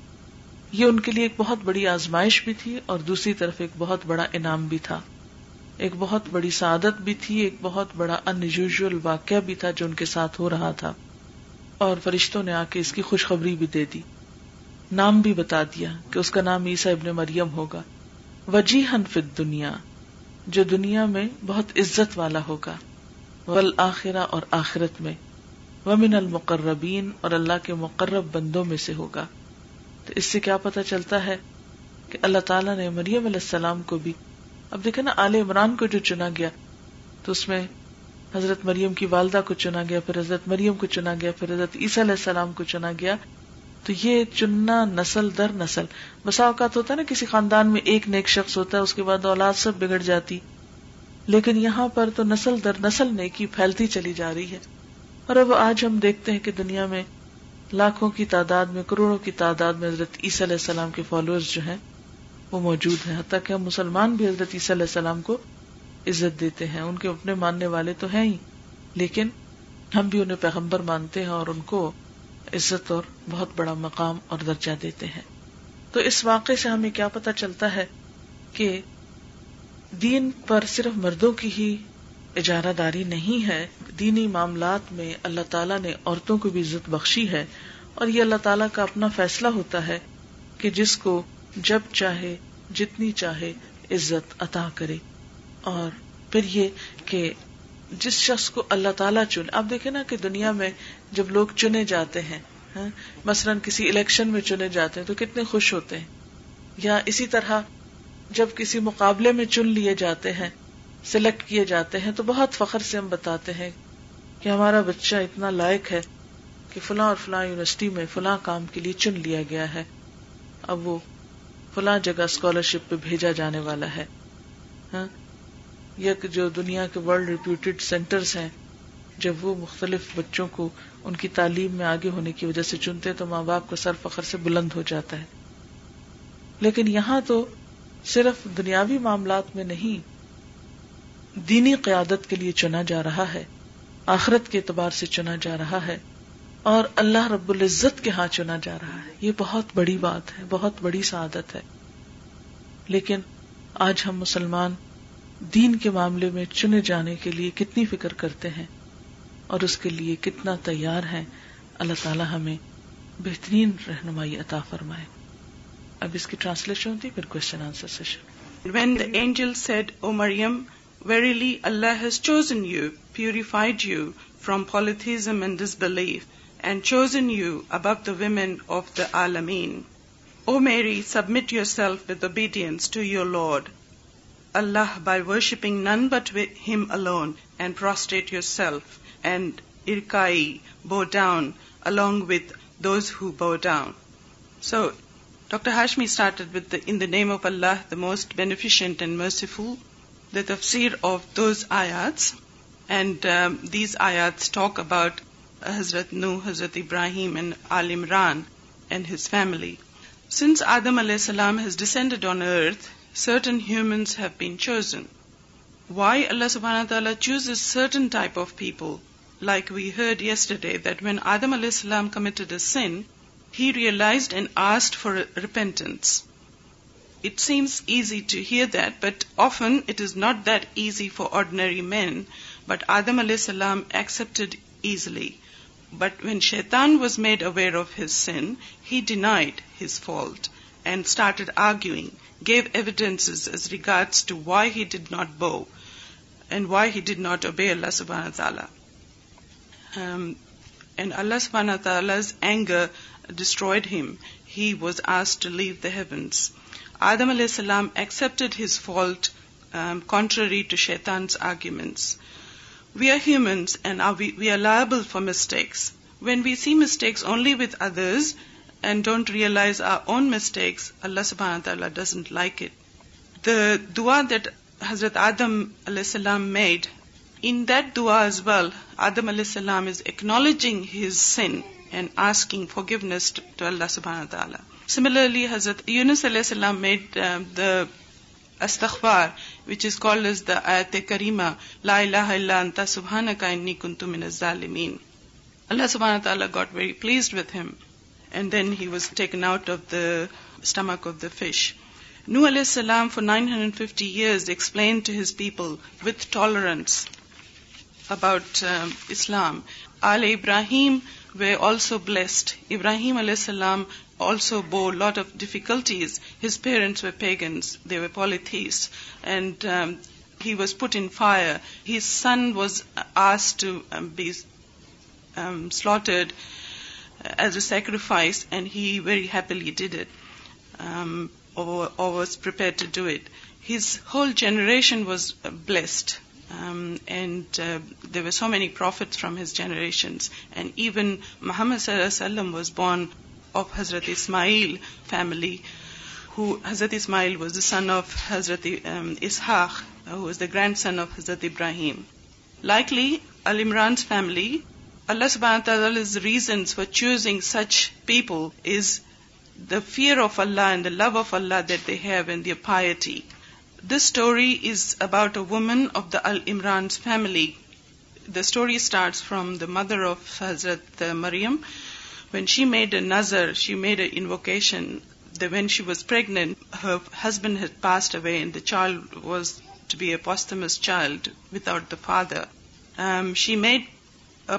یہ ان کے لیے ایک بہت بڑی آزمائش بھی تھی اور دوسری طرف ایک بہت بڑا انعام بھی تھا ایک بہت بڑی سعادت بھی تھی ایک بہت بڑا ان یوژل واقعہ بھی تھا جو ان کے ساتھ ہو رہا تھا اور فرشتوں نے آ کے اس کی خوشخبری بھی دے دی نام بھی بتا دیا کہ اس کا نام عیسا ابن مریم ہوگا وجی دنیا جو دنیا میں بہت عزت والا ہوگا اور آخرت میں ومن المقربین اور اللہ کے مقرب بندوں میں سے ہوگا تو اس سے کیا پتا چلتا ہے کہ اللہ تعالیٰ نے مریم علیہ السلام کو بھی اب دیکھے نا عال عمران کو جو چنا گیا تو اس میں حضرت مریم کی والدہ کو چنا گیا پھر حضرت مریم کو چنا گیا پھر حضرت عیسیٰ علیہ السلام کو چنا گیا تو یہ چننا نسل در نسل بسا اوقات ہوتا ہے نا کسی خاندان میں ایک نیک شخص ہوتا ہے اس کے بعد اولاد سب بگڑ جاتی لیکن یہاں پر تو نسل در نسل نیکی پھیلتی چلی جا رہی ہے اور اب آج ہم دیکھتے ہیں کہ دنیا میں لاکھوں کی تعداد میں کروڑوں کی تعداد میں حضرت عیسی علیہ السلام کے فالوئر جو ہیں وہ موجود ہیں حتیٰ ہم مسلمان بھی حضرت عیسیٰ علیہ السلام کو عزت دیتے ہیں ان کے اپنے ماننے والے تو ہیں ہی لیکن ہم بھی انہیں پیغمبر مانتے ہیں اور ان کو عزت اور بہت بڑا مقام اور درجہ دیتے ہیں تو اس واقعے سے ہمیں کیا پتا چلتا ہے کہ دین پر صرف مردوں کی ہی اجارہ داری نہیں ہے دینی معاملات میں اللہ تعالیٰ نے عورتوں کو بھی عزت بخشی ہے اور یہ اللہ تعالیٰ کا اپنا فیصلہ ہوتا ہے کہ جس کو جب چاہے جتنی چاہے عزت عطا کرے اور پھر یہ کہ جس شخص کو اللہ تعالیٰ چن آپ دیکھیں نا کہ دنیا میں جب لوگ چنے جاتے ہیں ہاں، مثلا کسی الیکشن میں چنے جاتے ہیں تو کتنے خوش ہوتے ہیں یا اسی طرح جب کسی مقابلے میں چن لیے جاتے ہیں سلیکٹ کیے جاتے ہیں تو بہت فخر سے ہم بتاتے ہیں کہ ہمارا بچہ اتنا لائق ہے کہ فلاں اور فلاں یونیورسٹی میں فلاں کام کے لیے چن لیا گیا ہے اب وہ فلاں جگہ اسکالرشپ پہ بھیجا جانے والا ہے ہاں، کہ جو دنیا کے ورلڈ ریپیوٹیڈ سینٹر ہیں جب وہ مختلف بچوں کو ان کی تعلیم میں آگے ہونے کی وجہ سے چنتے تو ماں باپ کا سر فخر سے بلند ہو جاتا ہے لیکن یہاں تو صرف دنیاوی معاملات میں نہیں دینی قیادت کے لیے چنا جا رہا ہے آخرت کے اعتبار سے چنا جا رہا ہے اور اللہ رب العزت کے ہاں چنا جا رہا ہے یہ بہت بڑی بات ہے بہت بڑی سعادت ہے لیکن آج ہم مسلمان دین کے معاملے میں چنے جانے کے لیے کتنی فکر کرتے ہیں اور اس کے لیے کتنا تیار ہیں اللہ تعالی ہمیں بہترین رہنمائی عطا فرمائے اب اس کی ٹرانسلیشن ہوتی پھر question answer session when the angel said O Maryam verily Allah has chosen you purified you from polytheism and belief and chosen you above the of the عالمین O Mary submit yourself with obedience to your lord Allah by worshipping none but him alone and prostrate yourself and ارکائی bow down along with those who bow down so doctor Hashmi started with in the name of Allah the most beneficent and merciful the تفسیر آف دوز آیاتس and these آیاتس talk about Hazrat Nuh Hazrat Ibrahim and Aleem run and his family since Adam علیہ السلام has descended on earth certain humans have been chosen why Allah سبحانہ تعالیٰ chose as certain type of people like we heard yes yesterday that when Adam علیہ السلام committed a sin he realised and asked for repentance it seems easy to hear that but often it is not that easy for ordinary man but Adam علیہ السلام accepted easily but when Shaitan was made aware of his sin he denied his fault and started arguing give evidence as regards to why he did not bow and why he did not obey Allah سبحان تعالی اینڈ اللہ سبحان تعالیز اینگ ڈسٹرائڈ ہم ہی واز آس ٹو لیو دا ہیونس آدم علیہ السلام accepted his fault contrary to شیتانس arguments we are humans and we are liable for mistakes when we see mistakes only with others and don't realize our own mistakes Allah سبحانہ تعالیٰ ڈزنٹ لائک اٹ دا دعا دیٹ حضرت آدم علیہ السلام میڈ ان دیٹ دعا از ویل آدم علیہ السلام is acknowledging his sin and asking for to Allah سبحانہ تعالیٰ سملرلی حضرت یونس علیہ السلام میڈ دا استخبار وچ از از دا آیت کریما لا الہ اللہ سبحانہ کا اللہ سبحانہ تعالیٰ got very pleased with him and then he was taken out of the stomach of the fish Nuh علیہ السلام for nine hundred fifty years explain to his people with tolerance about Islam all Ibrahim were also blessed Ibrahim علیہ السلام also bore lot of difficulties his parents were pagans they were polytheists and he was put in fire his son was as to be slaughtered as a sacrifice and he very happily did it was per to do his whole generation was blessed and there were so many prophet from his generations and even Muhammad صلی اللہ علیہ وسلم واز بورن آف حضرت اسماعیل فیملی حضرت اسماعیل واز دا سن آف حضرت اسحاق ہو از دا گرینڈ سن آف حضرت ابراہیم لائکلی علی عمران فیملی اللہ سبحانہ his reasons for choosing such people is the fear of Allah and the love of Allah that they have and their piety this story is about a woman of the المرانز family the story start from the mother of حضرت Maryam when she made a نظر she made a invocation the when she was pregnant husband passed away and the child was to be a posthumous child without the father she made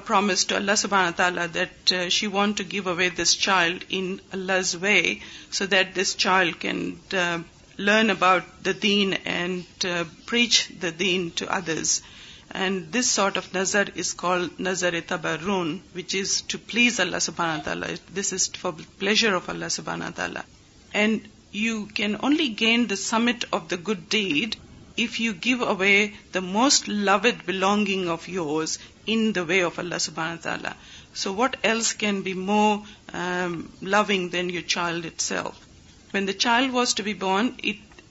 promise to Allah سبحانہ تعالیٰ that she want to give away this child in Allah's way so that this child can learn about the then and preach the then to others and this sort of نظر از کال نظر ات اب رون ویچ از ٹو پلیز اللہ سبحانہ تعالیٰ this is for the pleasure of Allah سبحانہ تعالیٰ and you can only gain the summit of the good deed if you give away the most loved belonging of yours in the way of Allah سبحان تعالیٰ so what else can be more loved than your child itself when the child was to be born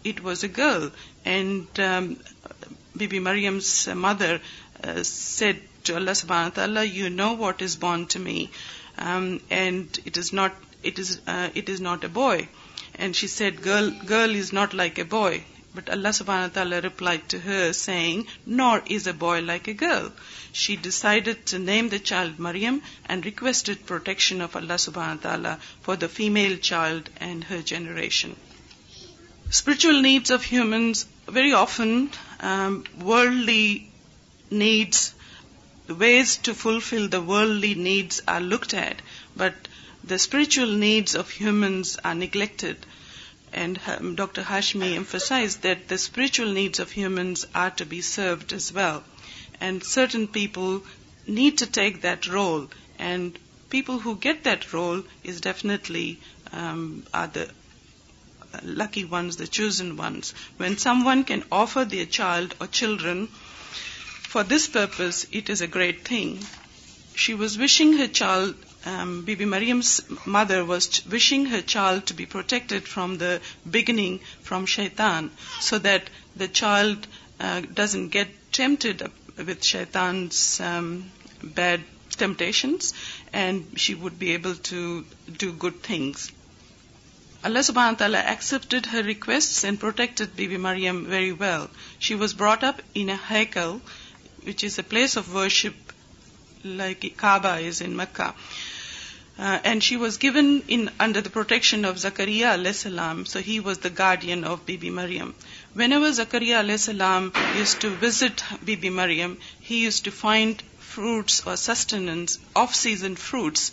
it was a girl and be be Maryam's mother said to Allah سبحان تعالیٰ you know what is born to me and it is not it is not a boy and she said girl is not like a boy but Allah سبحانہ تعالی reply to her saying nor is a boy like a girl she decided to name the child Maryam and requested protection of Allah سبحانہ تعالی for the female child and her generation spiritual needs of humans very often worldly needs ways to fulfil the worldly needs are look at but the spiritual needs of humans are neglected And Dr. Hashmi emphasized that the spiritual needs of humans are to be served as well. And certain people need to take that role. And people who get that role is definitely um, are the lucky ones, the chosen ones. When someone can offer their child or children for this purpose, it is a great thing. She was wishing her child بی be Maryam mother was wishing her child to be protected from the beginning from شیتان so that the child doesn't get with شیتان bad temptations and she would be able to do good things Allah سبحانہ تعالیٰ accepted her request and protected be be Maryam very well she was brought up in ہیکل ہائیکل which is a place of worship like Kaaba is in Mecca and she was given under the protection of زکری علیہ السلام so he was the guardian of Bibi Maryam whenever Zakaria علیہ السلام used to visit Bibi Maryam he used to find fruits or sustenance off season fruits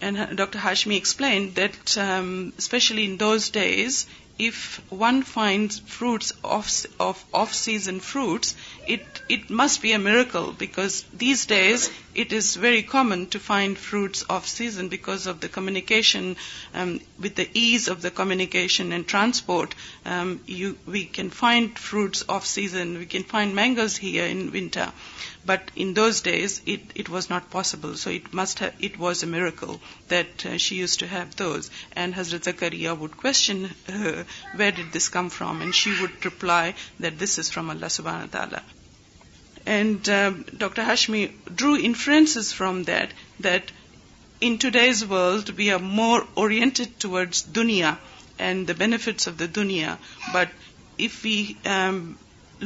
and doctor Hashmi explain that especially in those days if one finds fruits of off-season fruits, it must be a miracle, because these days it is very common to find fruits off-season because of the communication, um, with the ease of the communication and transport. Um, we can find fruits off-season. We can find mangoes here in winter, but in those days it was not possible. So it was a miracle that uh, she used to have those. And Hazrat Zakaria would question her where did this come from and she would reply that this is from Allah سبحانہ تعالیٰ and doctor Hashmi drew influence from that that in today's world we are more oriented towards دنیا and the benefits of the دنیا but if we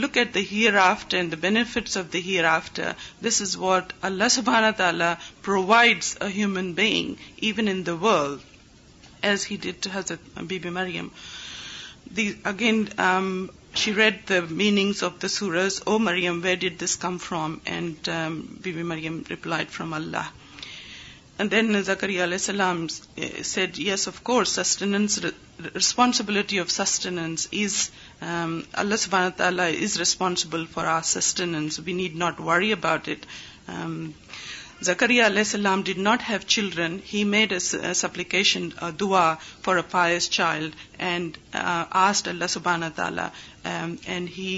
look at the hereafter and the benefits of the hereafter this is what Allah سبحانہ تعالی provides a human being even in the world as had be Maryam again she read the meanings of the Maryam where'd it this come from and be be Maryam replied from Allah then Zakaria علیہ السلام said yes of course sustenance responsibility of sustenance Allah سبان تعالی is responsible for our sustenance we need not worry about it Zakaria علیہ السلام did not have children he made his supplication دعا for a pious child and asked Allah سبحان تعالی اینڈ ہی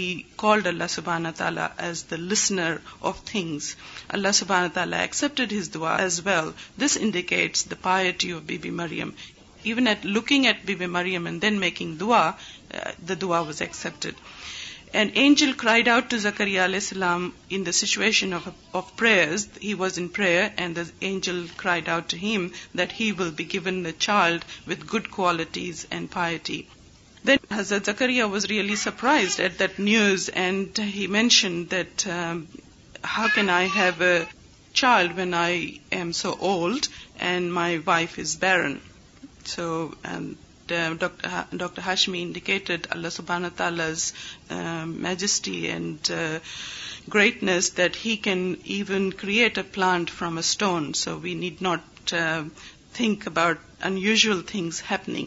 کالڈ اللہ سبحانہ تعالیٰ as the listener of thing Allah سبحانہ تعالی ایکسپٹڈ ہز دعا as well this indicates the piety of be be Maryam even at looking at be be Maryam and then making دعا دا دعا was accepted An angel cried out to Zakaria alayhi salam in the situation of prayers. He was in prayer and the angel cried out to him that he will be given a child with good qualities and piety. Then Hazrat Zakaria was really surprised at that news, and he mentioned that um, how can I have a child when I am so old and my wife is barren? So um, doctor Hashmi indicated Allah سبحان تعالیز majesty and greatness that he can even create a plant from a stone so we need not think about unusual things happening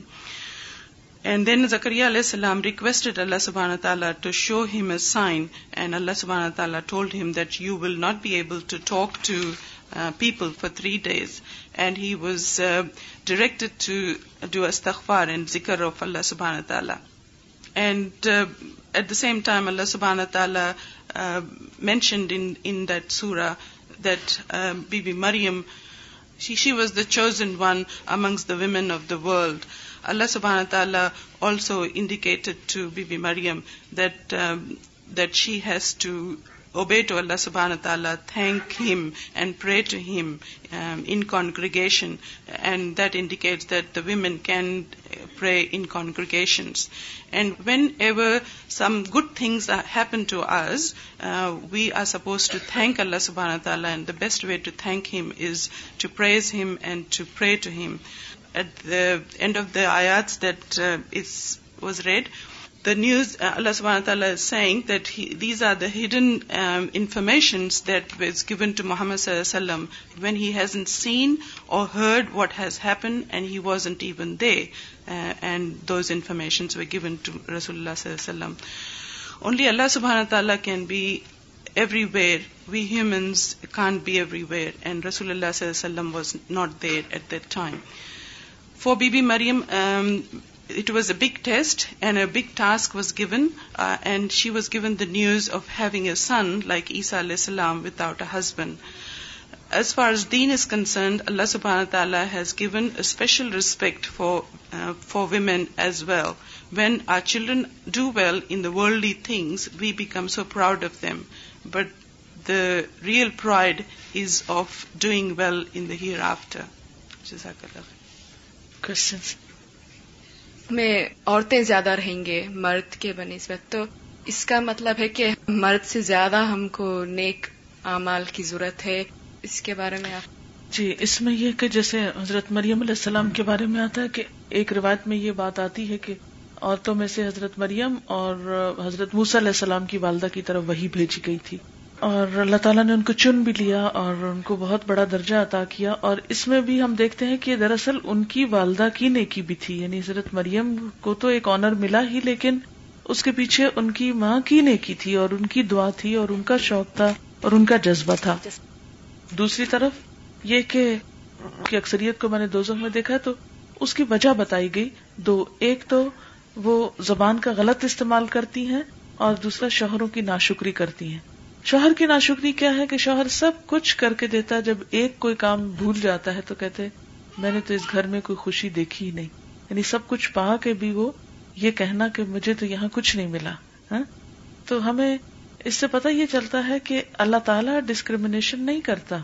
and then Zakaria علیہ السلام ریکویسٹڈ اللہ سبحانہ تعالیٰ to show him a sign and Allah سبحان تعالیٰ told him that you will not be able to talk to people for three days and he was directed to do is and ذکر آف اللہ سبحانہ تعالیٰ and at the same time Allah سبحان تعالیٰ مینشنڈ ان دیٹ سورا that be be Maryam she was the chosen one amongst the women of the world Allah سبحان تعالیٰ also indicated to be be Maryam that that she has to obey to Allah سبحان تعالی thank him and pray to him in congregation and that indicate that the women can pray in congregation and whenever some good things to are we are suppose to thank Allah سبحان تعالی and the best way to thank him is to pray him and to pray him at the end of the آیا this was read the news Allah سبحگ that these are the hidden informations that was given to Muhammad صلّم E one has an seen or heard what has happen and he was and to even there and those informations was given to رسول اللہ علیہ وسلم اونلی اللہ سبحان العالی can be everywhere we humans can't be everywhere and رسول Allah was not there at the time for Bibi Maryam it was a big test and a big task was given and she was given the news of having a son like Isa علیہ السلام without a husband as far then is concerned Allah سبحان has given special respect for women as well when our children do well in the world things we become so proud of them but the real pride is of doing well in hereafter میں عورتیں زیادہ رہیں گے مرد کے بہ نسبت تو اس کا مطلب ہے کہ مرد سے زیادہ ہم کو نیک اعمال کی ضرورت ہے اس کے بارے میں آپ جی اس میں یہ کہ جیسے حضرت مریم علیہ السلام کے بارے میں آتا ہے کہ ایک روایت میں یہ بات آتی ہے کہ عورتوں میں سے حضرت مریم اور حضرت موسی علیہ السلام کی والدہ کی طرف وہی بھیجی گئی تھی اور اللہ تعالیٰ نے ان کو چن بھی لیا اور ان کو بہت بڑا درجہ عطا کیا اور اس میں بھی ہم دیکھتے ہیں کہ دراصل ان کی والدہ کی نیکی بھی تھی یعنی حضرت مریم کو تو ایک آنر ملا ہی لیکن اس کے پیچھے ان کی ماں کی نیکی تھی اور ان کی دعا تھی اور ان کا شوق تھا اور ان کا جذبہ تھا دوسری طرف یہ کہ کی اکثریت کو میں نے دو زخم دیکھا تو اس کی وجہ بتائی گئی دو ایک تو وہ زبان کا غلط استعمال کرتی ہیں اور دوسرا شوہروں کی ناشکری کرتی ہیں شوہر کی ناشکری کیا ہے کہ شوہر سب کچھ کر کے دیتا ہے جب ایک کوئی کام بھول جاتا ہے تو کہتے میں نے تو اس گھر میں کوئی خوشی دیکھی ہی نہیں یعنی سب کچھ پا کے بھی وہ یہ کہنا کہ مجھے تو یہاں کچھ نہیں ملا ہاں؟ تو ہمیں اس سے پتا یہ چلتا ہے کہ اللہ تعالیٰ ڈسکریمنیشن نہیں کرتا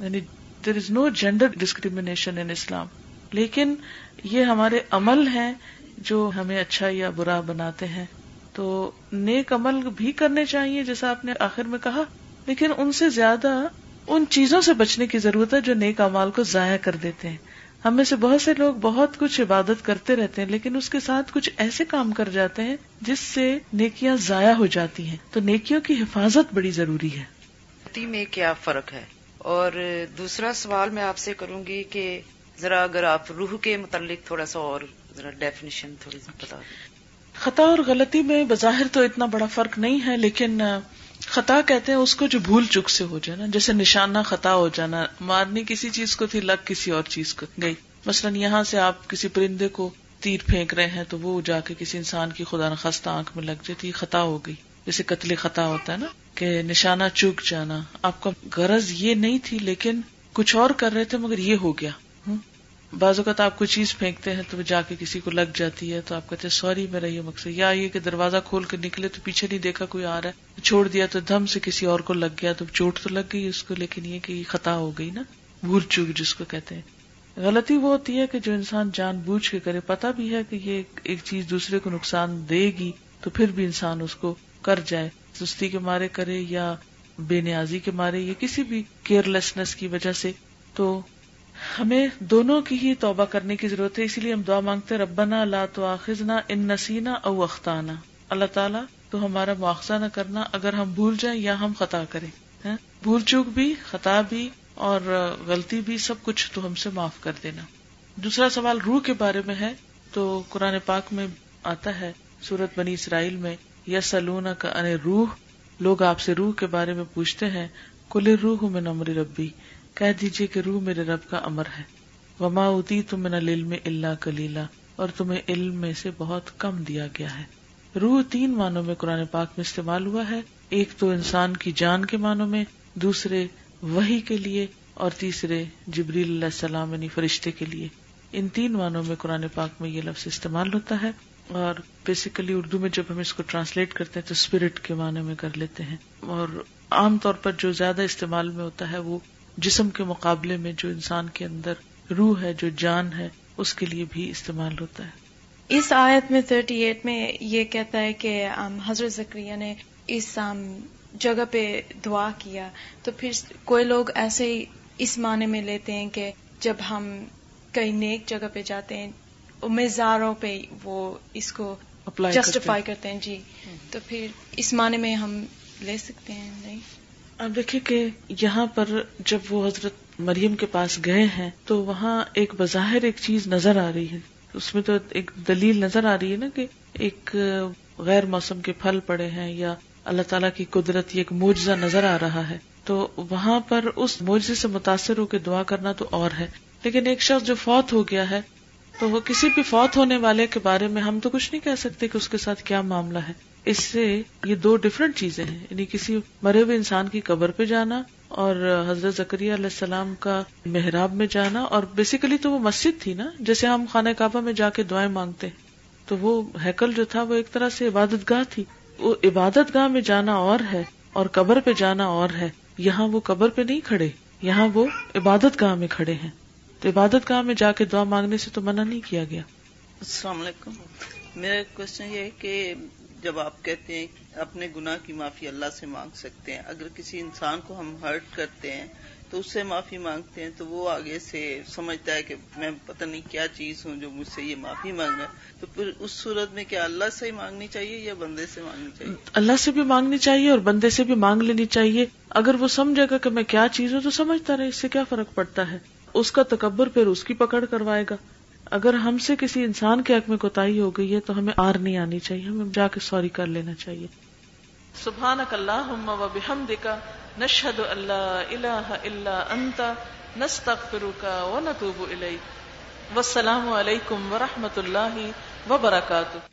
یعنی there is no gender discrimination in Islam لیکن یہ ہمارے عمل ہیں جو ہمیں اچھا یا برا بناتے ہیں تو نیک عمل بھی کرنے چاہیے جیسا آپ نے آخر میں کہا لیکن ان سے زیادہ ان چیزوں سے بچنے کی ضرورت ہے جو نیک امال کو ضائع کر دیتے ہیں ہم میں سے بہت سے لوگ بہت کچھ عبادت کرتے رہتے ہیں لیکن اس کے ساتھ کچھ ایسے کام کر جاتے ہیں جس سے نیکیاں ضائع ہو جاتی ہیں تو نیکیوں کی حفاظت بڑی ضروری ہے میں کیا فرق ہے اور دوسرا سوال میں آپ سے کروں گی کہ ذرا اگر آپ روح کے متعلق تھوڑا سا اور ذرا ڈیفینیشن تھوڑی سی بتا دیں خطا اور غلطی میں بظاہر تو اتنا بڑا فرق نہیں ہے لیکن خطا کہتے ہیں اس کو جو بھول چک سے ہو جانا جیسے نشانہ خطا ہو جانا مارنی کسی چیز کو تھی لگ کسی اور چیز کو گئی مثلا یہاں سے آپ کسی پرندے کو تیر پھینک رہے ہیں تو وہ جا کے کسی انسان کی خدا نخواستہ آنکھ میں لگ جاتی خطا ہو گئی جیسے قتل خطا ہوتا ہے نا کہ نشانہ چک جانا آپ کا غرض یہ نہیں تھی لیکن کچھ اور کر رہے تھے مگر یہ ہو گیا بعض اوقات آپ کو چیز پھینکتے ہیں تو جا کے کسی کو لگ جاتی ہے تو آپ کہتے ہیں سوری میں رہے مقصد یا یہ کہ دروازہ کھول کے نکلے تو پیچھے نہیں دیکھا کوئی آ رہا ہے چھوڑ دیا تو دھم سے کسی اور کو لگ گیا تو چوٹ تو لگ گئی اس کو لیکن یہ کہ یہ خطا ہو گئی نا بھور چوک جس کو کہتے ہیں غلطی وہ ہوتی ہے کہ جو انسان جان بوجھ کے کرے پتا بھی ہے کہ یہ ایک چیز دوسرے کو نقصان دے گی تو پھر بھی انسان اس کو کر جائے سستی کے مارے کرے یا بے نیازی کے مارے یا کسی بھی کیئر لیسنس کی وجہ سے تو ہمیں دونوں کی ہی توبہ کرنے کی ضرورت ہے اسی لیے ہم دعا مانگتے ربنا لا ان نسینا او اختانا اللہ تعالیٰ تو ہمارا مواخذہ نہ کرنا اگر ہم بھول جائیں یا ہم خطا کریں ہاں؟ بھول چوک بھی خطا بھی اور غلطی بھی سب کچھ تو ہم سے معاف کر دینا دوسرا سوال روح کے بارے میں ہے تو قرآن پاک میں آتا ہے سورت بنی اسرائیل میں یا سلونا کا ان روح لوگ آپ سے روح کے بارے میں پوچھتے ہیں کل روح میں نمر ربی کہہ دیجیے کہ روح میرے رب کا امر ہے وما اتی تم علم اللہ کلیلہ اور تمہیں علم میں سے بہت کم دیا گیا ہے روح تین معنوں میں قرآن پاک میں استعمال ہوا ہے ایک تو انسان کی جان کے معنوں میں دوسرے وہی کے لیے اور تیسرے جبریل اللہ السلام یعنی فرشتے کے لیے ان تین معنوں میں قرآن پاک میں یہ لفظ استعمال ہوتا ہے اور بیسیکلی اردو میں جب ہم اس کو ٹرانسلیٹ کرتے ہیں تو اسپرٹ کے معنی میں کر لیتے ہیں اور عام طور پر جو زیادہ استعمال میں ہوتا ہے وہ جسم کے مقابلے میں جو انسان کے اندر روح ہے جو جان ہے اس کے لیے بھی استعمال ہوتا ہے اس آیت میں تھرٹی ایٹ میں یہ کہتا ہے کہ حضرت ذکریہ نے اس جگہ پہ دعا کیا تو پھر کوئی لوگ ایسے ہی اس معنی میں لیتے ہیں کہ جب ہم کئی نیک جگہ پہ جاتے ہیں امیدواروں پہ وہ اس کو جسٹیفائی کرتے ہیں جی تو پھر اس معنی میں ہم لے سکتے ہیں نہیں اب دیکھیے کہ یہاں پر جب وہ حضرت مریم کے پاس گئے ہیں تو وہاں ایک بظاہر ایک چیز نظر آ رہی ہے اس میں تو ایک دلیل نظر آ رہی ہے نا کہ ایک غیر موسم کے پھل پڑے ہیں یا اللہ تعالیٰ کی قدرت ایک معجزہ نظر آ رہا ہے تو وہاں پر اس معجزے سے متاثر ہو کے دعا کرنا تو اور ہے لیکن ایک شخص جو فوت ہو گیا ہے تو وہ کسی بھی فوت ہونے والے کے بارے میں ہم تو کچھ نہیں کہہ سکتے کہ اس کے ساتھ کیا معاملہ ہے اس سے یہ دو ڈفرنٹ چیزیں ہیں یعنی کسی مرے ہوئے انسان کی قبر پہ جانا اور حضرت ذکری علیہ السلام کا محراب میں جانا اور بیسیکلی تو وہ مسجد تھی نا جیسے ہم خانہ کعبہ میں جا کے دعائیں مانگتے ہیں تو وہ ہیکل جو تھا وہ ایک طرح سے عبادت گاہ تھی وہ عبادت گاہ میں جانا اور ہے اور قبر پہ جانا اور ہے یہاں وہ قبر پہ نہیں کھڑے یہاں وہ عبادت گاہ میں کھڑے ہیں تو عبادت گاہ میں جا کے دعا مانگنے سے تو منع نہیں کیا گیا السلام علیکم میرا کوشچن یہ کہ جب آپ کہتے ہیں اپنے گناہ کی معافی اللہ سے مانگ سکتے ہیں اگر کسی انسان کو ہم ہرٹ کرتے ہیں تو اس سے معافی مانگتے ہیں تو وہ آگے سے سمجھتا ہے کہ میں پتہ نہیں کیا چیز ہوں جو مجھ سے یہ معافی مانگا تو پھر اس صورت میں کیا اللہ سے ہی مانگنی چاہیے یا بندے سے مانگنی چاہیے اللہ سے بھی مانگنی چاہیے اور بندے سے بھی مانگ لینی چاہیے اگر وہ سمجھے گا کہ میں کیا چیز ہوں تو سمجھتا رہے اس سے کیا فرق پڑتا ہے اس کا تکبر پھر اس کی پکڑ کروائے گا اگر ہم سے کسی انسان کے حق میں کوتا ہو گئی ہے تو ہمیں آر نہیں آنی چاہیے ہمیں جا کے سوری کر لینا چاہیے سبحان اللہ و دکھا نہ اللہ اللہ اللہ انتا رکا و نتوب السلام علیکم و رحمت اللہ وبرکاتہ